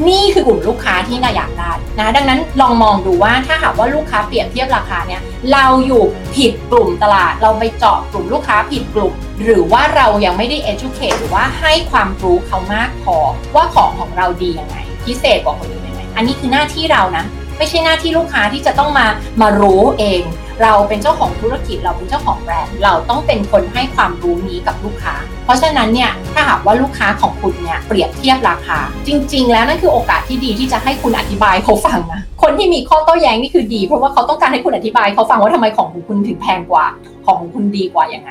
นี่คือกลุ่มลูกค้าที่น่าอยากได้นะดังนั้นลองมองดูว่าถ้าหากว่าลูกค้าเปรียบเทียบราคาเนี่ยเราอยู่ผิดกลุ่มตลาด เราไปเจาะกลุ่มลูกค้าผิดกลุ่ม หรือว่าเรายังไม่ได้ educate หรือว่าให้ความรู้เขามากพอว่าของของเราดียังไง พิเศษกว่าคนอื่นยังไงอันนี้คือหน้าที่เรานะ ไม่ใช่หน้าที่ลูกค้าที่จะต้องมามารู้เอง เราเป็นเจ้าของธุรกิจเราเป็นเจ้าของแบรนด์เราต้องเป็นคนให้ความรู้นี้กับลูกค้า เพราะฉะนั้นเนี่ยถ้าหากว่าลูกค้าของคุณเนี่ยเปรียบเทียบราคา จริง ๆ แล้วนั่นคือโอกาสที่ดีที่จะให้คุณอธิบายเขาฟังนะคนที่มีข้อโต้แย้งนี่คือดี เพราะว่าเขาต้องการให้คุณอธิบายเขาฟังว่าทำไมของของคุณถึงแพงกว่าของของคุณดีกว่ายังไง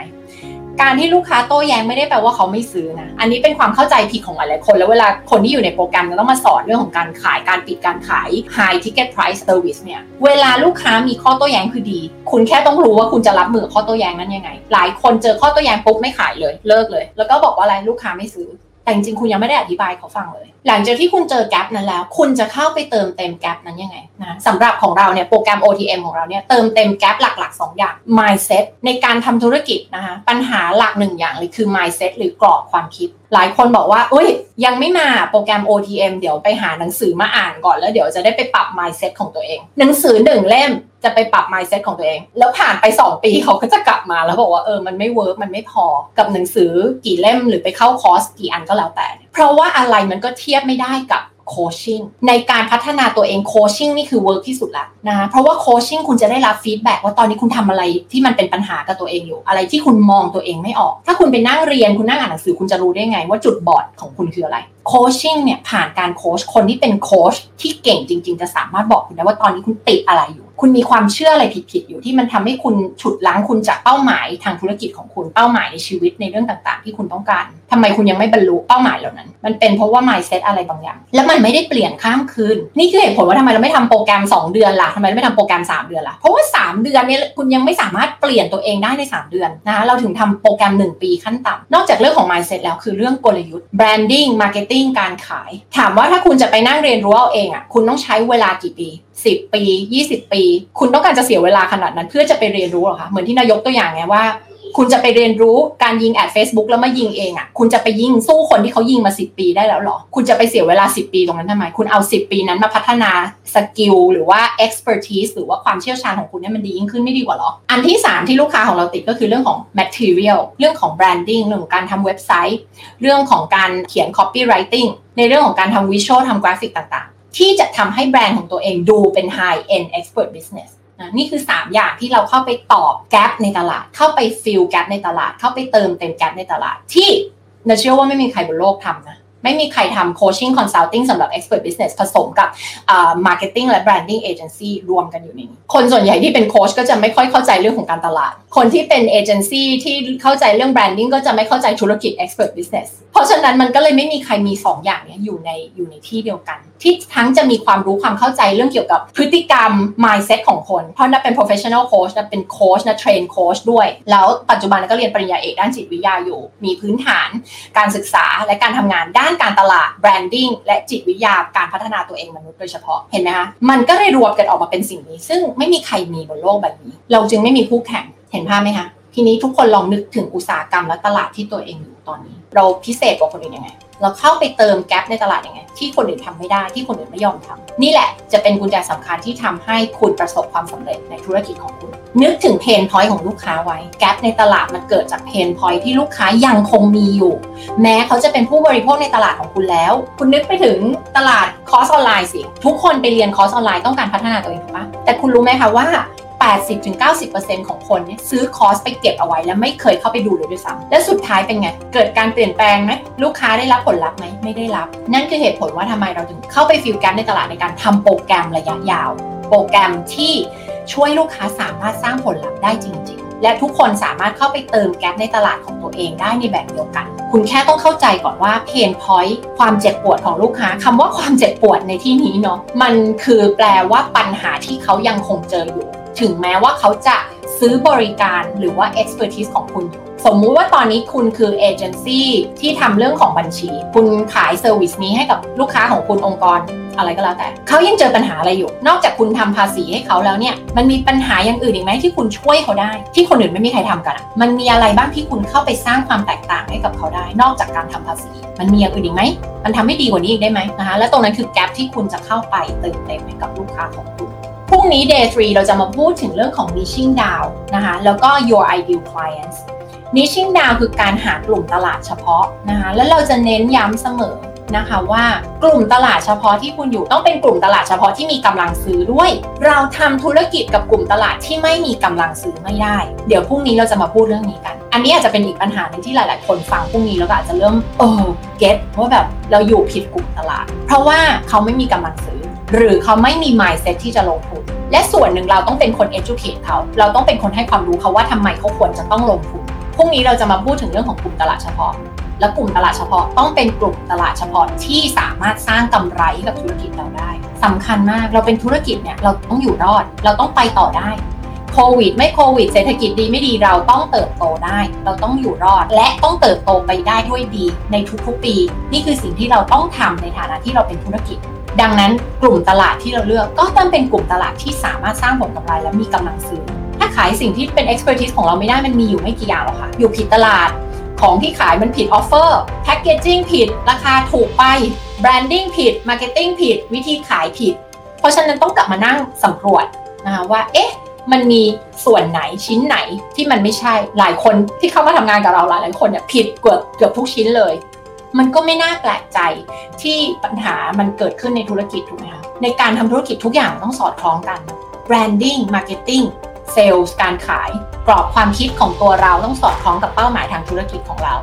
การที่ลูกค้าโต้แย้งไม่ได้แปลว่าเขาไม่ซื้อนะ อันนี้เป็นความเข้าใจผิดของหลายๆคน แล้วเวลาคนที่อยู่ในโปรแกรมจะต้องมาสอนเรื่องของการขาย การปิดการขาย high ticket price service เนี่ย เวลาลูกค้ามีข้อโต้แย้งคือดี คุณแค่ต้องรู้ว่าคุณจะรับมือข้อโต้แย้งนั้นยังไง หลายคนเจอข้อโต้แย้งปุ๊บไม่ขายเลย เลิกเลย แล้วก็บอกว่าอะไรลูกค้าไม่ซื้อ แต่จริงๆคุณยังไม่ได้อธิบายเขาฟังเลย หลังจากที่คุณเจอแกลบนั้นแล้ว คุณจะเข้าไปเติมเต็มแกลบนั้นยังไงนะสำหรับของเราเนี่ยโปรแกรม OTM ของเราเนี่ยเติมเต็มแกลบหลักๆ 2 อย่าง mindset ในการทำธุรกิจนะคะปัญหาหลักหนึ่งอย่างเลยคือ mindset หรือกรอบความคิด หลายคนบอกว่าอุ้ยยังไม่มาโปรแกรม OTM เดี๋ยวไปหาหนังสือมาอ่านก่อนแล้วเดี๋ยวจะได้ไปปรับ mindset ของตัวเอง หนังสือหนึ่งเล่ม จะไปปรับ mindset ของตัวเอง แล้วผ่านไป 2 ปีเขาก็จะกลับมาแล้วบอกว่าเออมันไม่ work มันไม่พอกับหนังสือกี่เล่มหรือไปเข้าคอร์สกี่อันก็แล้วแต่ เพราะว่าอะไรมันก็เทียบไม่ได้กับ coaching ในการพัฒนาตัวเอง coaching นี่คือ work ที่สุดแล้วนะเพราะว่า coaching คุณจะได้รับ feedback ว่าตอนนี้คุณทำอะไรที่มันเป็นปัญหากับตัวเองอยู่ อะไรที่คุณมองตัวเองไม่ออก ถ้าคุณไปนั่งเรียนคุณนั่งอ่านหนังสือคุณจะรู้ได้ไงว่าจุดบอดของคุณคืออะไรโคชชิ่งเนี่ยผ่านการโคชคนที่เป็นโคชที่เก่งจริง ๆ จะสามารถบอกคุณได้ว่าตอนนี้คุณติดอะไรอยู่ คุณมีความเชื่ออะไรผิดๆอยู่ที่มันทำให้คุณฉุดล้างคุณจากเป้าหมายทางธุรกิจของคุณเป้าหมายในชีวิตในเรื่องต่างๆ ที่คุณต้องการทำไมคุณยังไม่บรรลุเป้าหมายเหล่านั้น มันเป็นเพราะว่า mindset อะไรบางอย่าง แล้วมันไม่ได้เปลี่ยนข้ามคืน นี่คือเหตุผลว่าทำไมเราไม่ทำโปรแกรม 2 เดือนล่ะทำไมเราไม่ทำโปรแกรม 3 เดือนล่ะเพราะว่า 3 เดือนเนี่ยคุณยังไม่สามารถเปลี่ยนตัวเองได้ใน 3 เดือนนะคะเราถึงทำโปรแกรม 1 ปีขั้นต่ำนอกจากเรื่องของ mindset แล้วคือเรื่องกลยุทธ์ branding marketing การขาย ถามว่าถ้าคุณจะไปนั่งเรียนรู้เอาเองอะคุณต้องใช้เวลากี่ปี 10 ปี 20 ปี คุณต้องการจะเสียเวลาขนาดนั้น เพื่อจะไปเรียนรู้หรอคะเหมือนที่นายกตัวอย่างไงว่า คุณจะไปเรียนรู้การยิงแอด Facebook แล้วมายิงเองอะคุณจะไปยิงสู้คนที่เขายิงมา 10 ปีได้แล้วหรอ คุณจะไปเสียเวลา 10 ปีตรงนั้นทำไม คุณเอา 10 ปีนั้นมาพัฒนาสกิลหรือว่า expertise หรือว่าความเชี่ยวชาญของคุณเนี่ยมันดียิ่งขึ้นไม่ดีกว่าหรอ อันที่ 3 ที่ลูกค้าของเราติดก็คือเรื่องของ material เรื่องของ branding เรื่องของการทำเว็บไซต์ เรื่องของการเขียน copywriting ในเรื่องของการทำ visual ทำกราฟิกต่าง ที่จะทำให้แบรนด์ของตัวเองดูเป็น high end expert business นะนี่คือ 3 อย่างที่เราเข้าไปตอบ gap ในตลาด เข้าไป fill gap ในตลาด เข้าไปเติมเต็ม gap ในตลาด ที่เราเชื่อว่าไม่มีใครบนโลกทำนะไม่มีใครทำ coaching consulting สำหรับ expert business ผสมกับ marketing และ branding agency รวมกันอยู่ในนี้ คนส่วนใหญ่ที่เป็นโคชก็จะไม่ค่อยเข้าใจเรื่องของการตลาด คนที่เป็นเอเจนซี่ที่เข้าใจเรื่อง branding ก็จะไม่เข้าใจธุรกิจ expert business เพราะฉะนั้นมันก็เลยไม่มีใครมี 2 อย่างนี้อยู่ในอยู่ในที่เดียวกัน ที่ทั้งจะมีความรู้ความเข้าใจเรื่องเกี่ยวกับพฤติกรรม mindset ของคน เพราะนับเป็น professional coach นะเป็นโค้ชนะเทรนโค้ชด้วย แล้วปัจจุบันก็เรียนปริญญาเอกด้านจิตวิทยาอยู่ มีพื้นฐาน การศึกษาและการทำงานด้านการตลาด branding และจิตวิทยาการพัฒนาตัวเองมนุษย์โดยเฉพาะเห็นไหมคะมันก็เลยรวมกันออกมาเป็นสิ่งนี้ ซึ่งไม่มีใครมีบนโลกแบบนี้ เราจึงไม่มีคู่แข่งเห็นภาพไหมคะ ทีนี้ทุกคนลองนึกถึงอุตสาหกรรมและตลาดที่ตัวเองอยู่ตอนนี้ เราพิเศษกว่าคนอื่นยังไง เราเข้าไปเติม gap ในตลาดยังไง ที่คนอื่นทำไม่ได้ที่คนอื่นไม่ยอมทำนี่แหละจะเป็นกุญแจสำคัญที่ทำให้คุณประสบความสำเร็จในธุรกิจของคุณ นึกถึง pain point ของลูกค้าไว้ gap ในตลาดมันเกิดจาก pain point ที่ลูกค้ายังคงมีอยู่ แม้เขาจะเป็นผู้บริโภคในตลาดของคุณแล้ว คุณนึกไปถึงตลาดคอร์สออนไลน์สิทุกคนไปเรียนคอร์สออนไลน์ต้องการพัฒนาตัวเองถูกปะแต่คุณรู้ไหมคะว่า 80-90%ของคนเนี่ยซื้อคอร์สไปเก็บเอาไว้แล้วไม่เคยเข้าไปดูเลยด้วยซ้ำและสุดท้ายเป็นไง เกิดการเปลี่ยนแปลงไหมลูกค้าได้รับผลลัพธ์ไหมไม่ได้รับ นั่นคือเหตุผลว่าทำไมเราถึงเข้าไป fill gap ในตลาดในการทำโปรแกรมระยะยาว โปรแกรมที่ช่วยลูกค้าสามารถสร้างผลลัพธ์ได้จริง ๆ และทุกคนสามารถเข้าไปเติม gap ในตลาดของตัวเองได้ในแบบเดียวกัน คุณแค่ต้องเข้าใจก่อนว่า pain point ความเจ็บปวดของลูกค้าคำว่าความเจ็บปวดในที่นี้เนาะมันคือแปลว่าปัญหาที่เขายังคงเจออยู่ ถึงแม้ว่าเขาจะซื้อบริการหรือว่า expertise ของคุณ สมมุติว่าตอนนี้คุณคือเอเจนซี่ที่ทำเรื่องของบัญชี คุณขายเซอร์วิสนี้ให้กับลูกค้าของคุณองค์กรอะไรก็แล้วแต่ เขายังเจอปัญหาอะไรอยู่ นอกจากคุณทำภาษีให้เขาแล้วเนี่ย มันมีปัญหาอย่างอื่นอีกไหมที่คุณช่วยเขาได้ ที่คนอื่นไม่มีใครทำกัน มันมีอะไรบ้างที่คุณเข้าไปสร้างความแตกต่างให้กับเขาได้ นอกจากการทำภาษี มันมีอย่างอื่นอีกไหม มันทำให้ดีกว่านี้อีกได้ไหมนะคะ และตรงนั้นคือแกลบที่คุณจะเข้าไปเติมเต็มให้กับลูกค้าของคุณ พรุ่งนี้ day 3 เราจะมาพูดถึงเรื่องของ niching down นะคะ แล้วก็ your ideal clients niching down คือการหากลุ่มตลาดเฉพาะนะคะ แล้วเราจะเน้นย้ำเสมอนะคะว่ากลุ่มตลาดเฉพาะที่คุณอยู่ต้องเป็นกลุ่มตลาดเฉพาะที่มีกำลังซื้อด้วย เราทำธุรกิจกับกลุ่มตลาดที่ไม่มีกำลังซื้อไม่ได้ เดี๋ยวพรุ่งนี้เราจะมาพูดเรื่องนี้กัน อันนี้อาจจะเป็นอีกปัญหาหนึ่งที่หลาย ๆ คนฟังพรุ่งนี้แล้วก็อาจจะเริ่มเออเก็ตว่าแบบเราอยู่ผิดกลุ่มตลาด เพราะว่าเขาไม่มีกำลังซื้อ หรือเขาไม่มี mindset ที่จะลงทุน และส่วนหนึ่งเราต้องเป็นคน educate เขา เราต้องเป็นคนให้ความรู้เขาว่าทำไมเขาควรจะต้องลงทุน พรุ่งนี้เราจะมาพูดถึงเรื่องของกลุ่มตลาดเฉพาะ และกลุ่มตลาดเฉพาะต้องเป็นกลุ่มตลาดเฉพาะที่สามารถสร้างกำไรกับธุรกิจเราได้สำคัญมาก เราเป็นธุรกิจเนี่ยเราต้องอยู่รอด เราต้องไปต่อได้โควิดไม่โควิดเศรษฐกิจดีไม่ดีเราต้องเติบโตได้ เราต้องอยู่รอด และต้องเติบโตไปได้ด้วยดีในทุกๆปี นี่คือสิ่งที่เราต้องทำในฐานะที่เราเป็นธุรกิจ ดังนั้นกลุ่มตลาดที่เราเลือกก็ต้องเป็นกลุ่มตลาดที่สามารถสร้างผลกำไรและมีกำลังซื้อ ถ้าขายสิ่งที่เป็น expertise ของเราไม่ได้มันมีอยู่ไม่กี่อย่างหรอกค่ะ อยู่ผิดตลาด ของที่ขายมันผิด offer packaging ผิด ราคาถูกไป branding ผิด marketing ผิด วิธีขายผิด เพราะฉะนั้นต้องกลับมานั่งสำรวจนะคะว่าเอ๊ะมันมีส่วนไหนชิ้นไหนที่มันไม่ใช่หลายคนที่เข้ามาทำงานกับเราหลายหลายคนเนี่ยผิดเกือบเกือบทุกชิ้นเลย มันก็ไม่น่าแปลกใจที่ปัญหามันเกิดขึ้นในธุรกิจถูกไหมคะในการทำธุรกิจทุกอย่างต้องสอดคล้องกัน branding marketing เซลล์การขาย กรอบความคิดของตัวเราต้องสอดคล้องกับเป้าหมายทางธุรกิจของเรา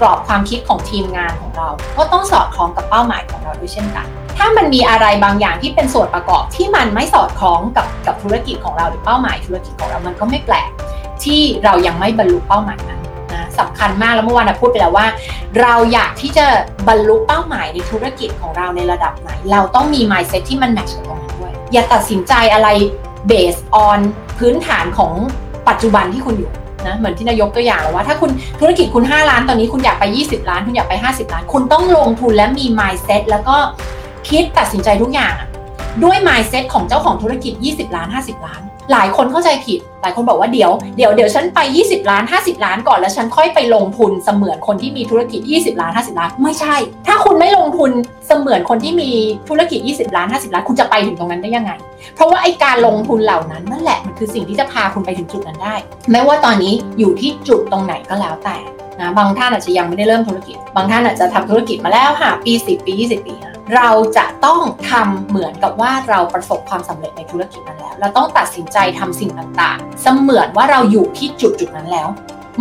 กรอบความคิดของทีมงานของเรา ก็ต้องสอดคล้องกับเป้าหมายของเราด้วยเช่นกัน ถ้ามันมีอะไรบางอย่างที่เป็นส่วนประกอบที่มันไม่สอดคล้องกับกับธุรกิจของเราหรือเป้าหมายธุรกิจของเรา มันก็ไม่แปลกที่เรายังไม่บรรลุเป้าหมายนั้น นะสำคัญมากแล้วเมื่อวานพูดไปแล้วว่า เราอยากที่จะบรรลุเป้าหมายในธุรกิจของเราในระดับไหน เราต้องมี mindset ที่มันแมทช์กับตรงนั้นด้วย อย่าตัดสินใจอะไร based on พื้นฐานของปัจจุบันที่คุณอยู่นะเหมือนที่นายกตัวอย่างวว่า ถ้าคุณธุรกิจคุณ 5 ล้านตอนนี้คุณอยากไป 20 ล้าน คุณอยากไป 50 ล้าน คุณต้องลงทุนและมี mindset แล้วก็คิดตัดสินใจทุกอย่าง ด้วย mindset ของเจ้าของธุรกิจ 20 ล้าน 50 ล้าน หลายคนเข้าใจผิด หลายคนบอกว่าเดี๋ยวเดี๋ยวเดี๋ยวฉันไป 20 ล้าน 50 ล้านก่อนแล้วฉันค่อยไปลงทุนเสมือนคนที่มีธุรกิจ 20 ล้าน 50 ล้าน ไม่ใช่ ถ้าคุณไม่ลงทุนเสมือนคนที่มีธุรกิจ 20 ล้าน 50 ล้าน คุณจะไปถึงตรงนั้นได้ยังไง เพราะว่าไอการลงทุนเหล่านั้นนั่นแหละมันคือสิ่งที่จะพาคุณไปถึงจุดนั้นได้ แม้ว่าตอนนี้อยู่ที่จุดตรงไหนก็แล้วแต่นะบางท่านอาจจะยังไม่ได้เริ่มธุรกิจ บางท่านอาจจะทำธุรกิจมาแล้วค่ะปี10 ปี 20 ปีนะ เราจะต้องทำเหมือนกับว่าเราประสบความสำเร็จในธุรกิจนั้นแล้ว เราต้องตัดสินใจทำสิ่งต่างๆ เสมือนว่าเราอยู่ที่จุดจุดนั้นแล้ว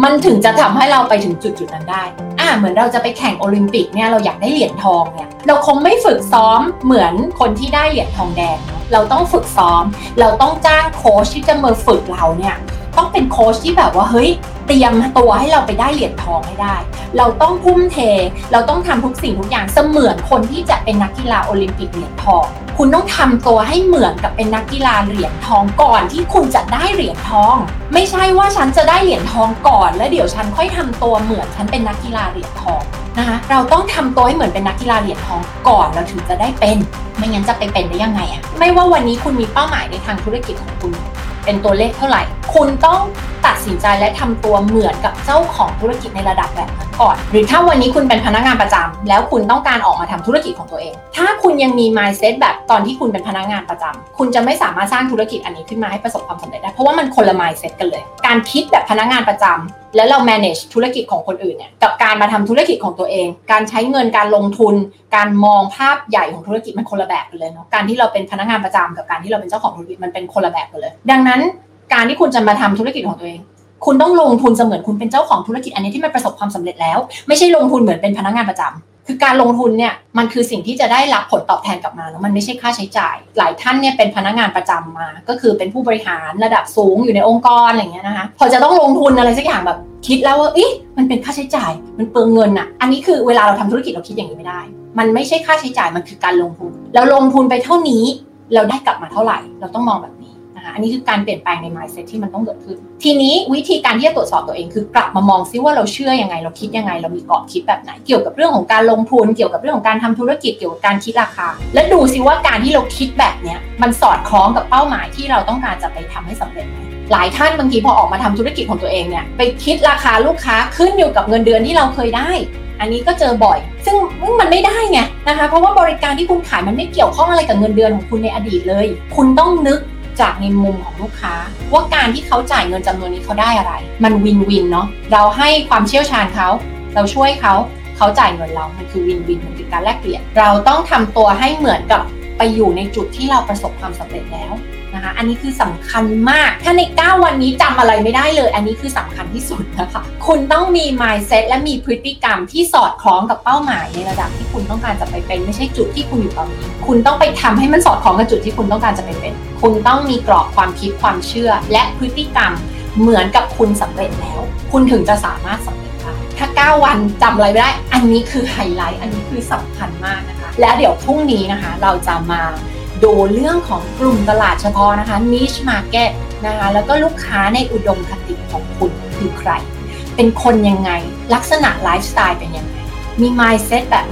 มันถึงจะทำให้เราไปถึงจุดจุดนั้นได้ อ่า เหมือนเราจะไปแข่งโอลิมปิกเนี่ยเราอยากได้เหรียญทองเนี่ย เราคงไม่ฝึกซ้อมเหมือนคนที่ได้เหรียญทองแดง เราต้องฝึกซ้อม เราต้องจ้างโค้ชที่จะมาฝึกเราเนี่ย ต้องเป็นโค้ชที่แบบว่าเฮ้ยเตรียมตัวให้เราไปได้เหรียญทองให้ได้ เราต้องพุ่มเท เราต้องทำทุกสิ่งทุกอย่างเสมือนคนที่จะเป็นนักกีฬาโอลิมปิกเหรียญทอง คุณต้องทำตัวให้เหมือนกับเป็นนักกีฬาเหรียญทองก่อนที่คุณจะได้เหรียญทอง ไม่ใช่ว่าฉันจะได้เหรียญทองก่อน แล้วเดี๋ยวฉันค่อยทำตัวเหมือนฉันเป็นนักกีฬาเหรียญทองนะคะเราต้องทำตัวให้เหมือนเป็นนักกีฬาเหรียญทองก่อนแล้วถึงจะได้เป็น ไม่งั้นจะไปเป็นได้ยังไงอะไม่ว่าวันนี้คุณมีเป้าหมายในทางธุรกิจของคุณ เป็นตัวเลขเท่าไหร่ คุณต้อง ตัดสินใจและทำตัวเหมือนกับเจ้าของธุรกิจในระดับแบบนั้นก่อน หรือถ้าวันนี้คุณเป็นพนักงานประจำแล้วคุณต้องการออกมาทำธุรกิจของตัวเอง ถ้าคุณยังมี mindset แบบตอนที่คุณเป็นพนักงานประจำคุณจะไม่สามารถสร้างธุรกิจอันนี้ขึ้นมาให้ประสบความสำเร็จได้ เพราะว่ามันคนละ mindset กันเลย การคิดแบบพนักงานประจำแล้วเรา manage ธุรกิจของคนอื่นเนี่ยกับการมาทำธุรกิจของตัวเอง การใช้เงินการลงทุน การมองภาพใหญ่ของธุรกิจมันคนละแบบกันเลยเนาะการที่เราเป็นพนักงานประจำกับการที่เราเป็นเจ้าของธุรกิจมันเป็นคนละแบบกันเลย ดังนั้น การที่คุณจะมาทำธุรกิจของตัวเอง คุณต้องลงทุนเสมือนคุณเป็นเจ้าของธุรกิจอันนี้ที่มันประสบความสำเร็จแล้ว ไม่ใช่ลงทุนเหมือนเป็นพนักงานประจำคือการลงทุนเนี่ยมันคือสิ่งที่จะได้รับผลตอบแทนกลับมาแล้วมันไม่ใช่ค่าใช้จ่าย หลายท่านเนี่ยเป็นพนักงานประจำมา ก็คือเป็นผู้บริหารระดับสูงอยู่ในองค์กรอะไรเงี้ยนะคะพอจะต้องลงทุนอะไรสักอย่างแบบคิดแล้วว่าอ๊ะมันเป็นค่าใช้จ่าย มันเปลืองเงินอะอันนี้คือเวลาเราทำธุรกิจเราคิดอย่างนี้ไม่ได้ มันไม่ใช่ค่าใช้จ่ายมันคือการลงทุนแล้วลงทุนไปเท่านี้ เราได้กลับมาเท่าไหร่ เราต้องมองแบบ อันนี้คือการเปลี่ยนแปลงใน mindset ที่มันต้องเกิดขึ้น ทีนี้วิธีการที่จะตรวจสอบตัวเองคือกลับมามองซิว่าเราเชื่อยังไง เราคิดยังไง เรามีกรอบคิดแบบไหน เกี่ยวกับเรื่องของการลงทุน เกี่ยวกับเรื่องของการทำธุรกิจ เกี่ยวกับการคิดราคา และดูซิว่าการที่เราคิดแบบเนี้ยมันสอดคล้องกับเป้าหมายที่เราต้องการจะไปทำให้สำเร็จไหมหลายท่านบางทีพอออกมาทำธุรกิจของตัวเองเนี่ยไปคิดราคาลูกค้าขึ้นอยู่กับเงินเดือนที่เราเคยได้ อันนี้ก็เจอบ่อย ซึ่งมันไม่ได้ไงนะคะ เพราะว่าบริการที่คุณขายมันไม่เกี่ยวข้องอะไรกับเงินเดือนของคุณในอดีตเลย คุณต้องนึก จากในมุมของลูกค้า ว่าการที่เขาจ่ายเงินจำนวนนี้เขาได้อะไร มันวินวินเนาะเราให้ความเชี่ยวชาญเขา เราช่วยเขาเขาจ่ายเงินเรา มันคือวินวินมันเป็นการแลกเปลี่ยน เราต้องทำตัวให้เหมือนกับไปอยู่ในจุดที่เราประสบความสำเร็จแล้ว นะคะ อันนี้คือสำคัญมาก ถ้าใน 9 วันนี้จำอะไรไม่ได้เลย อันนี้คือสำคัญที่สุดนะคะ คุณต้องมี mindset และมีพฤติกรรมที่สอดคล้องกับเป้าหมายในระดับที่คุณต้องการจะไปเป็นไม่ใช่จุดที่คุณอยู่ตอนนี้ คุณต้องไปทำให้มันสอดคล้องกับจุดที่คุณต้องการจะไปเป็น คุณต้องมีกรอบความคิดความเชื่อ และพฤติกรรมเหมือนกับคุณสำเร็จแล้ว คุณถึงจะสามารถสำเร็จได้ ถ้า 9 วันจำอะไรไม่ได้ อันนี้คือไฮไลท์ อันนี้คือสำคัญมากนะคะ แล้วเดี๋ยวพรุ่งนี้นะคะ เราจะมา ดเรื่องของกลุ่มตลาดเฉพาะนะคะ niche market นะคะแล้วก็ลูกค้าในอุดมคติของคุณคือใคร เป็นคนยังไง ลักษณะไลฟ์สไตล์เป็นยังไง มี mindset แบบ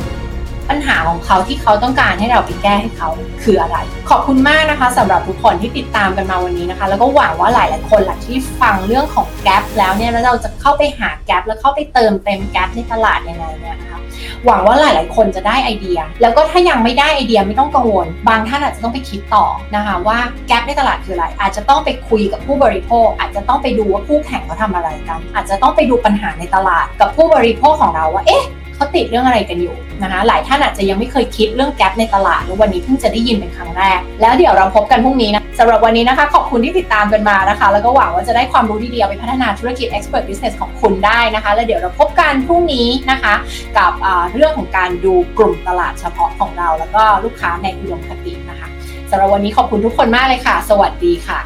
ปัญหาของเขาที่เขาต้องการให้เราไปแก้ให้เขาคืออะไร ขอบคุณมากนะคะสำหรับทุกคนที่ติดตามกันมาวันนี้นะคะ แล้วก็หวังว่าหลายๆคนหลังที่ฟังเรื่องของแกลบแล้วเนี่ยแล้วเราจะเข้าไปหาแกลบแล้วเข้าไปเติมเต็มแกลบในตลาดยังไงเนี่ยนะคะหวังว่าหลาย ๆ คนจะได้ไอเดีย แล้วก็ถ้ายังไม่ได้ไอเดียไม่ต้องกังวล บางท่านอาจจะต้องไปคิดต่อนะคะว่าแกลบในตลาดคืออะไร อาจจะต้องไปคุยกับผู้บริโภค อาจจะต้องไปดูว่าคู่แข่งเขาทำอะไรกัน อาจจะต้องไปดูปัญหาในตลาดกับผู้บริโภคของเราว่าเอ๊ะ เขาติดเรื่องอะไรกันอยู่นะคะหลายท่านอาจจะยังไม่เคยคิดเรื่องแกลบในตลาดแล้ววันนี้เพิ่งจะได้ยินเป็นครั้งแรก แล้วเดี๋ยวเราพบกันพรุ่งนี้นะสำหรับวันนี้นะคะขอบคุณที่ติดตามกันมานะคะ แล้วก็หวังว่าจะได้ความรู้ดีๆไปพัฒนาธุรกิจ expert business ของคุณได้นะคะ แล้วเดี๋ยวเราพบกันพรุ่งนี้นะคะ กับเรื่องของการดูกลุ่มตลาดเฉพาะของเรา แล้วก็ลูกค้าในอุดมคตินะคะสำหรับวันนี้ขอบคุณทุกคนมากเลยค่ะ สวัสดีค่ะ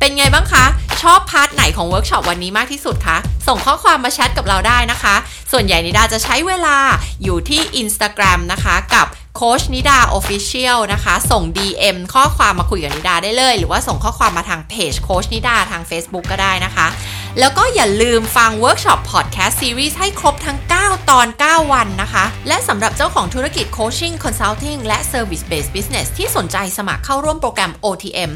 เป็นไงบ้างคะ ชอบ part ไหนของเวิร์กช็อปวันนี้มากที่สุดคะ ส่งข้อความมาแชทกับเราได้นะคะ ส่วนใหญ่นิดาจะใช้เวลาอยู่ที่ Instagram นะคะกับโคชนิดา Official นะคะ ส่ง DM ข้อความมาคุยกับนิดาได้เลย หรือว่าส่งข้อความมาทางเพจโคชนิดาทาง Facebook ก็ได้นะคะ แล้วก็อย่าลืมฟังเวิร์กช็อปพอดแคสต์ซีรีส์ให้ครบทั้ง 9 ตอน 9 วันนะคะ และสำหรับเจ้าของธุรกิจ Coaching Consulting และ Service Based Business ที่สนใจสมัครเข้าร่วมโปรแกรม OTM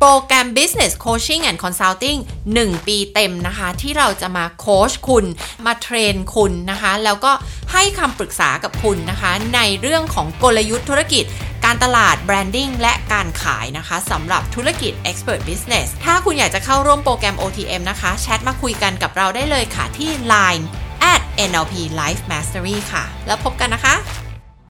โปรแกรม Business Coaching and Consulting 1 ปีเต็มนะคะ ที่เราจะมาโคชคุณ มา train คุณนะคะ แล้วก็ให้คำปรึกษากับคุณนะคะ ในเรื่องของกลยุทธ์ธุรกิจ การตลาด branding และการขายนะคะสำหรับธุรกิจ Expert Business ถ้าคุณอยากจะเข้าร่วมโปรแกรม OTM นะคะแชทมาคุยกันกับเราได้เลยค่ะที่ Line at NLP Life Mastery ค่ะ แล้วพบกันนะคะ